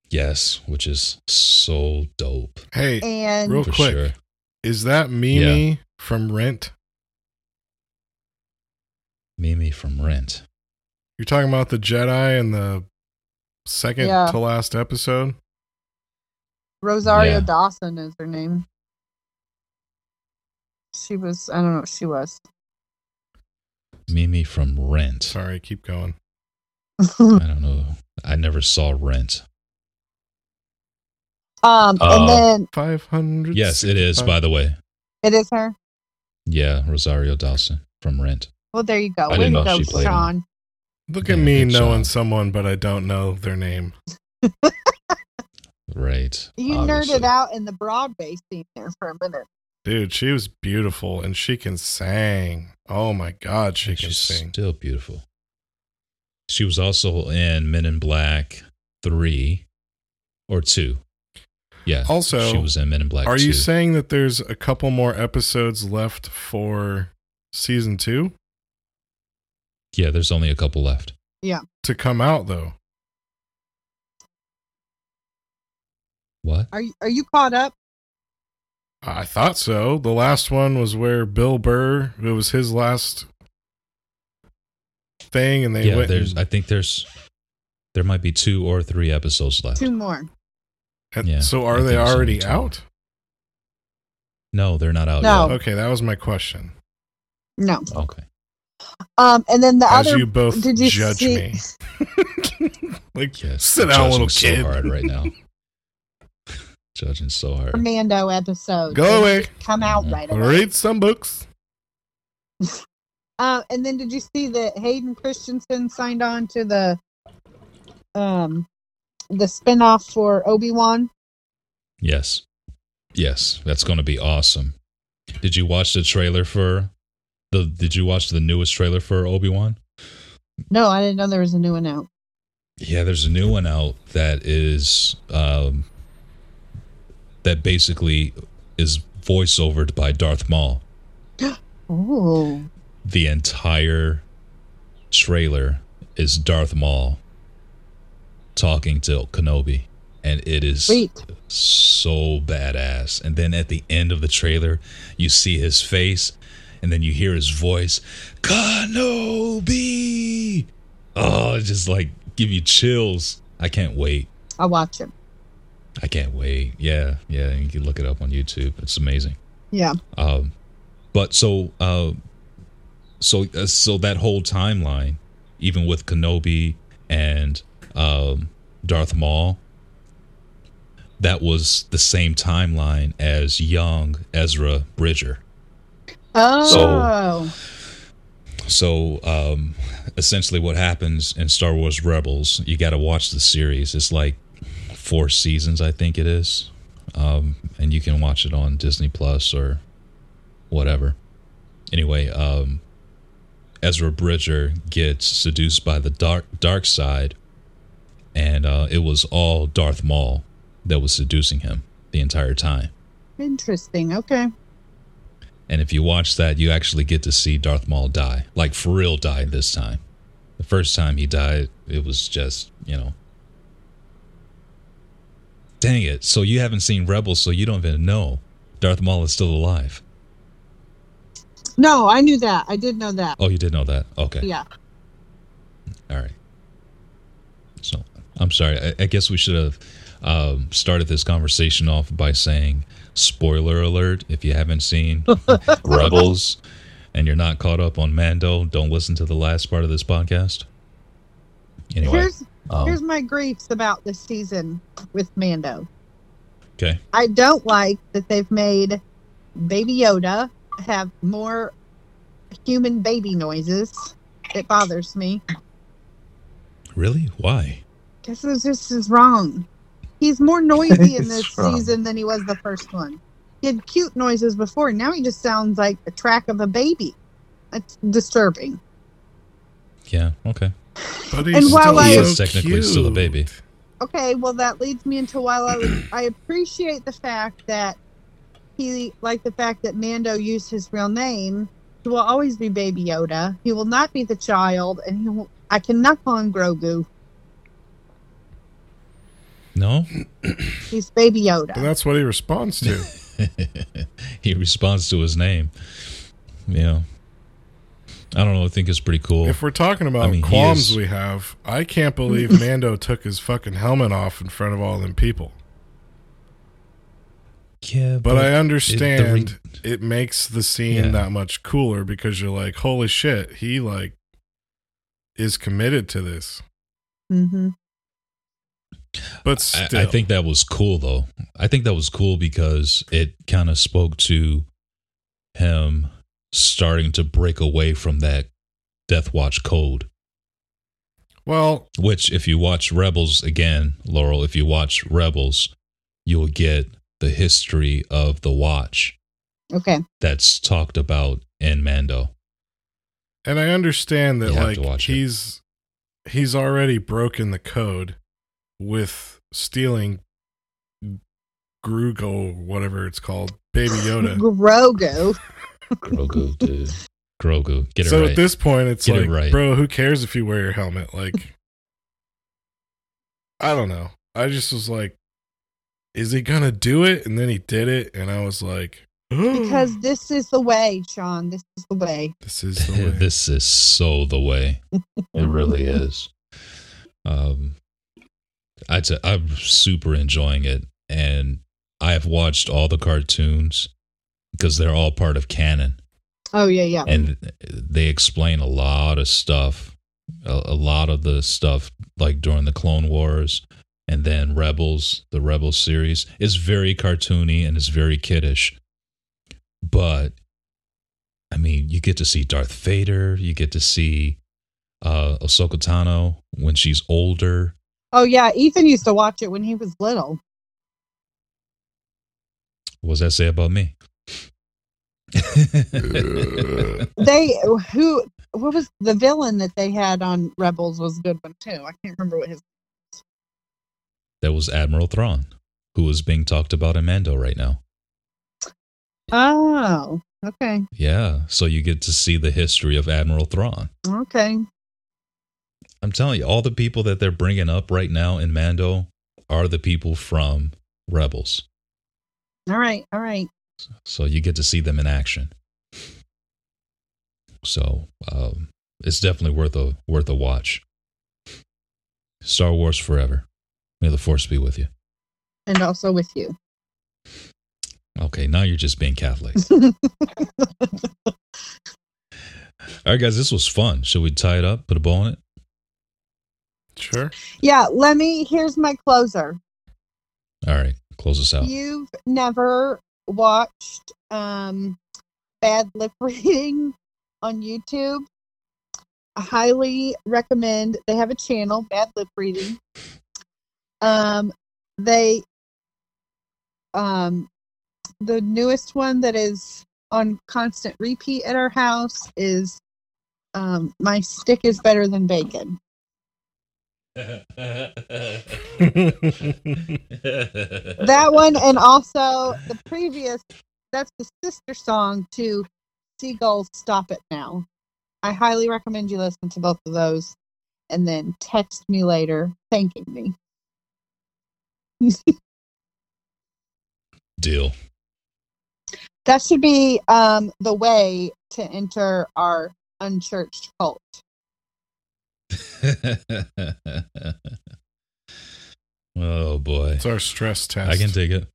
Yes, which is so dope
Hey,
and
Real quick.
sure.
is that Mimi from Rent?
Mimi from Rent.
You're talking about the Jedi in the second
Yeah.
to last episode?
Rosario
Yeah.
Dawson is her name. She was. I don't know what she was.
Mimi from Rent.
Sorry, keep going.
I don't know. I never saw Rent.
Um,
Uh,
and then
500.
Yes, it is, by the way.
it is her.
Yeah, Rosario Dawson from Rent.
Well, there you go.
I didn't know
go,
she played her.
Sean.
Look at me knowing
job.
someone, but I don't know their name.
Right.
You
obviously.
nerded out in the Broadway scene there for a minute.
Dude, she was beautiful and she can sing. Oh my God, she can
She's
sing.
still beautiful. She was also in Men in Black 3 or 2. Yeah.
Also,
she was in Men in Black
Are
2.
you saying that there's a couple more episodes left for season two
yeah, there's only a couple left. Yeah.
To come out, though?
What?
Are you are you caught up?
I thought so. The last one was where Bill Burr, it was his last thing, and they
yeah,
went.
there's
and-
I think there's there might be two or three episodes left.
Two more.
and
yeah,
so
I
are they
think it's only
already out?
No, they're not out
No.
yet.
Okay, that was my question.
No.
Okay.
Um, and then the
As
other.
you both
did you
judge
see-
me. like,
Yes.
sit down,
judging
little
so hard right now. judging so hard.
Mando episode.
Go away.
Come out
Mhm.
right away.
Read some books.
Uh, and then did you see that Hayden Christensen signed on to the um the spinoff for Obi Wan?
Yes. Yes, that's going to be awesome. Did you watch the trailer for the Did you watch the newest trailer for Obi-Wan?
No, I didn't know there was a new one out.
Yeah, there's a new one out that is um that basically is voiceovered by Darth Maul.
Oh,
The entire trailer is Darth Maul talking to Kenobi and it is
sweet.
so badass. And then at the end of the trailer, you see his face, and then you hear his voice, Kenobi. Oh, just like give you chills. I can't wait.
I'll watch it.
I can't wait. Yeah, yeah. You can look it up on YouTube. It's amazing.
Yeah.
Um, but so, uh, so, uh, so that whole timeline, even with Kenobi and um, Darth Maul, that was the same timeline as young Ezra Bridger.
Oh,
So, um, essentially, what happens in Star Wars Rebels, you got to watch the series. It's like four seasons, I think it is, um, and you can watch it on Disney Plus or whatever. Anyway, um, Ezra Bridger gets seduced by the dark dark side, and uh, it was all Darth Maul that was seducing him the entire time.
interesting. Okay.
And if you watch that, you actually get to see Darth Maul die. Like for real die this time. The first time he died, it was just, you know. Dang it. So you haven't seen Rebels, so you don't even know Darth Maul is still alive.
No, I knew that. I did know that.
Oh, you did know that? Okay.
Yeah.
All right. So I'm sorry. I, I guess we should have um, started this conversation off by saying spoiler alert. If you haven't seen Rebels and you're not caught up on Mando, don't listen to the last part of this podcast. Anyway,
Here's
um,
here's my griefs about this season with Mando.
okay.
I don't like that they've made Baby Yoda have more human baby noises. It bothers me.
Really? Why?
This is this is wrong. He's more noisy in this
wrong.
season than he was the first one. He had cute noises before. Now he just sounds like the track of a baby. That's disturbing.
Yeah. Okay.
But he's
And while
still
I-
he
so
is technically still a baby.
Okay, well that leads me into while I was, I appreciate the fact that he like the fact that Mando used his real name. He will always be Baby Yoda. He will not be the child, and he will, I cannot call him Grogu.
No,
He's Baby
And
Yoda.
that's what he responds to.
he responds to his name. Yeah, I don't know. I think it's pretty cool.
if we're talking about
I mean, he
qualms
is-
we have, I can't believe Mando took his fucking helmet off in front of all them people.
yeah,
But, I understand
re-
it makes the scene
Yeah. that
that much cooler because you're like, holy shit, he like is committed to this.
hmm
But
I, I think that was cool though. I think that was cool because it kind of spoke to him starting to break away from that Death Watch code.
well,
Which, if you watch Rebels again, Laurel, if you watch Rebels, you'll get the history of the Watch
Okay.
that's talked about in Mando.
and I understand that like
to watch it.
he's he's already broken the code with stealing Grugo, whatever it's called, Baby Yoda.
Grogu.
Grogu, dude. Grogu, get it
so
right.
at this point, it's
Get it
like,
right.
bro, who cares if you wear your helmet? Like, I don't know. I just was like, is he gonna do it? And then he did it, and I was like,
Because this is the way, Sean. This is the way.
this is the way.
this is so the way. It really is. Um, I'd say I'm super enjoying it, and I have watched all the cartoons because they're all part of canon,
Oh yeah, yeah.
and they explain a lot of stuff, a, a lot of the stuff like during the Clone Wars, and then Rebels, the Rebels series is very cartoony and it's very kiddish, but I mean, you get to see Darth Vader, you get to see uh Ahsoka Tano when she's older.
Oh yeah, Ethan used to watch it when he was little.
What does that say about me?
They who what was the villain that they had on Rebels was a good one too. I can't remember what his
that was Admiral Thrawn, who is being talked about in Mando right now.
Oh, okay.
Yeah, so you get to see the history of Admiral Thrawn.
Okay.
I'm telling you, all the people that they're bringing up right now in Mando are the people from Rebels.
All right. All right.
So you get to see them in action. So um, it's definitely worth a worth a watch. Star Wars forever. May the Force be with you.
And also with you.
Okay, now you're just being Catholic. All right, guys, this was fun. Should we tie it up? Put a bow on it?
Sure.
Yeah, let me here's my closer.
All right, close us out.
You've never watched um bad lip reading on YouTube. I highly recommend they have a channel, Bad Lip Reading. Um they um the newest one that is on constant repeat at our house is um my stick is better than bacon. That one and also the previous that's the sister song to seagulls stop it now. I highly recommend you listen to both of those and then text me later thanking me.
Deal.
that should be um the way to enter our unchurched cult
oh boy.
It's our stress test.
I can take it.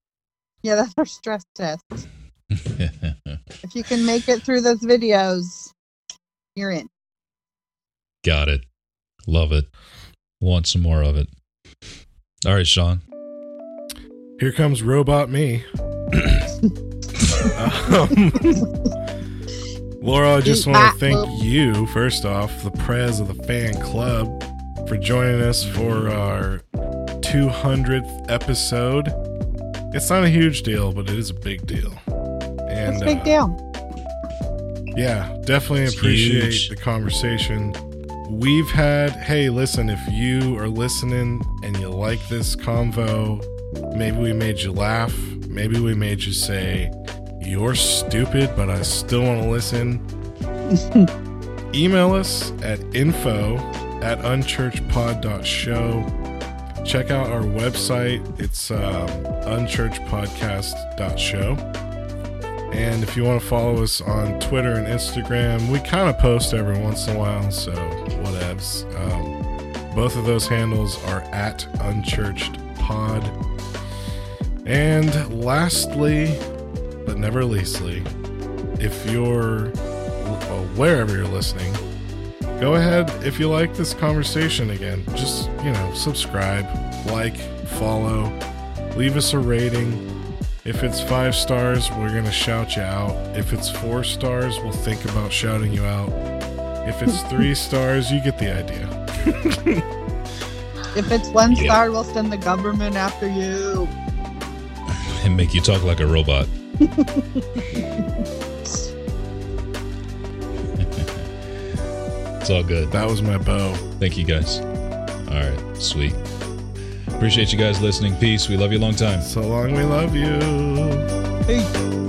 yeah that's our stress test if you can make it through those videos you're in
Got it. Love it. Want some more of it. All right, Sean.
Here comes Robot Me. um, Laura, I just want to thank you, first off, the prez of the fan club, for joining us for our 200th episode. It's not a huge deal, but it is a big deal. And
it's a big
uh,
deal
yeah, definitely
It's
appreciate
huge.
the conversation. we've had, hey, listen, if you are listening and you like this convo, maybe we made you laugh. Maybe we made you say, you're stupid, but I still want to listen. Email us at info at unchurchpod.show. Check out our website. It's um, unchurchpodcast.show. And if you want to follow us on Twitter and Instagram, we kind of post every once in a while, so whatevs. Um, both of those handles are at unchurchedpod. And lastly, but never leastly, if you're well, wherever you're listening, go ahead if you like this conversation again. Just, you know, subscribe, like, follow, leave us a rating. If it's five stars, we're going to shout you out. If it's four stars, we'll think about shouting you out. If it's three stars, you get the idea.
If it's one
Yeah.
star, we'll send the government after you.
And make you talk like a robot. it's all good.
That was my bow.
Thank you guys. All right, sweet. Appreciate you guys listening. Peace. We love you a long time.
So long, we love you.
Peace.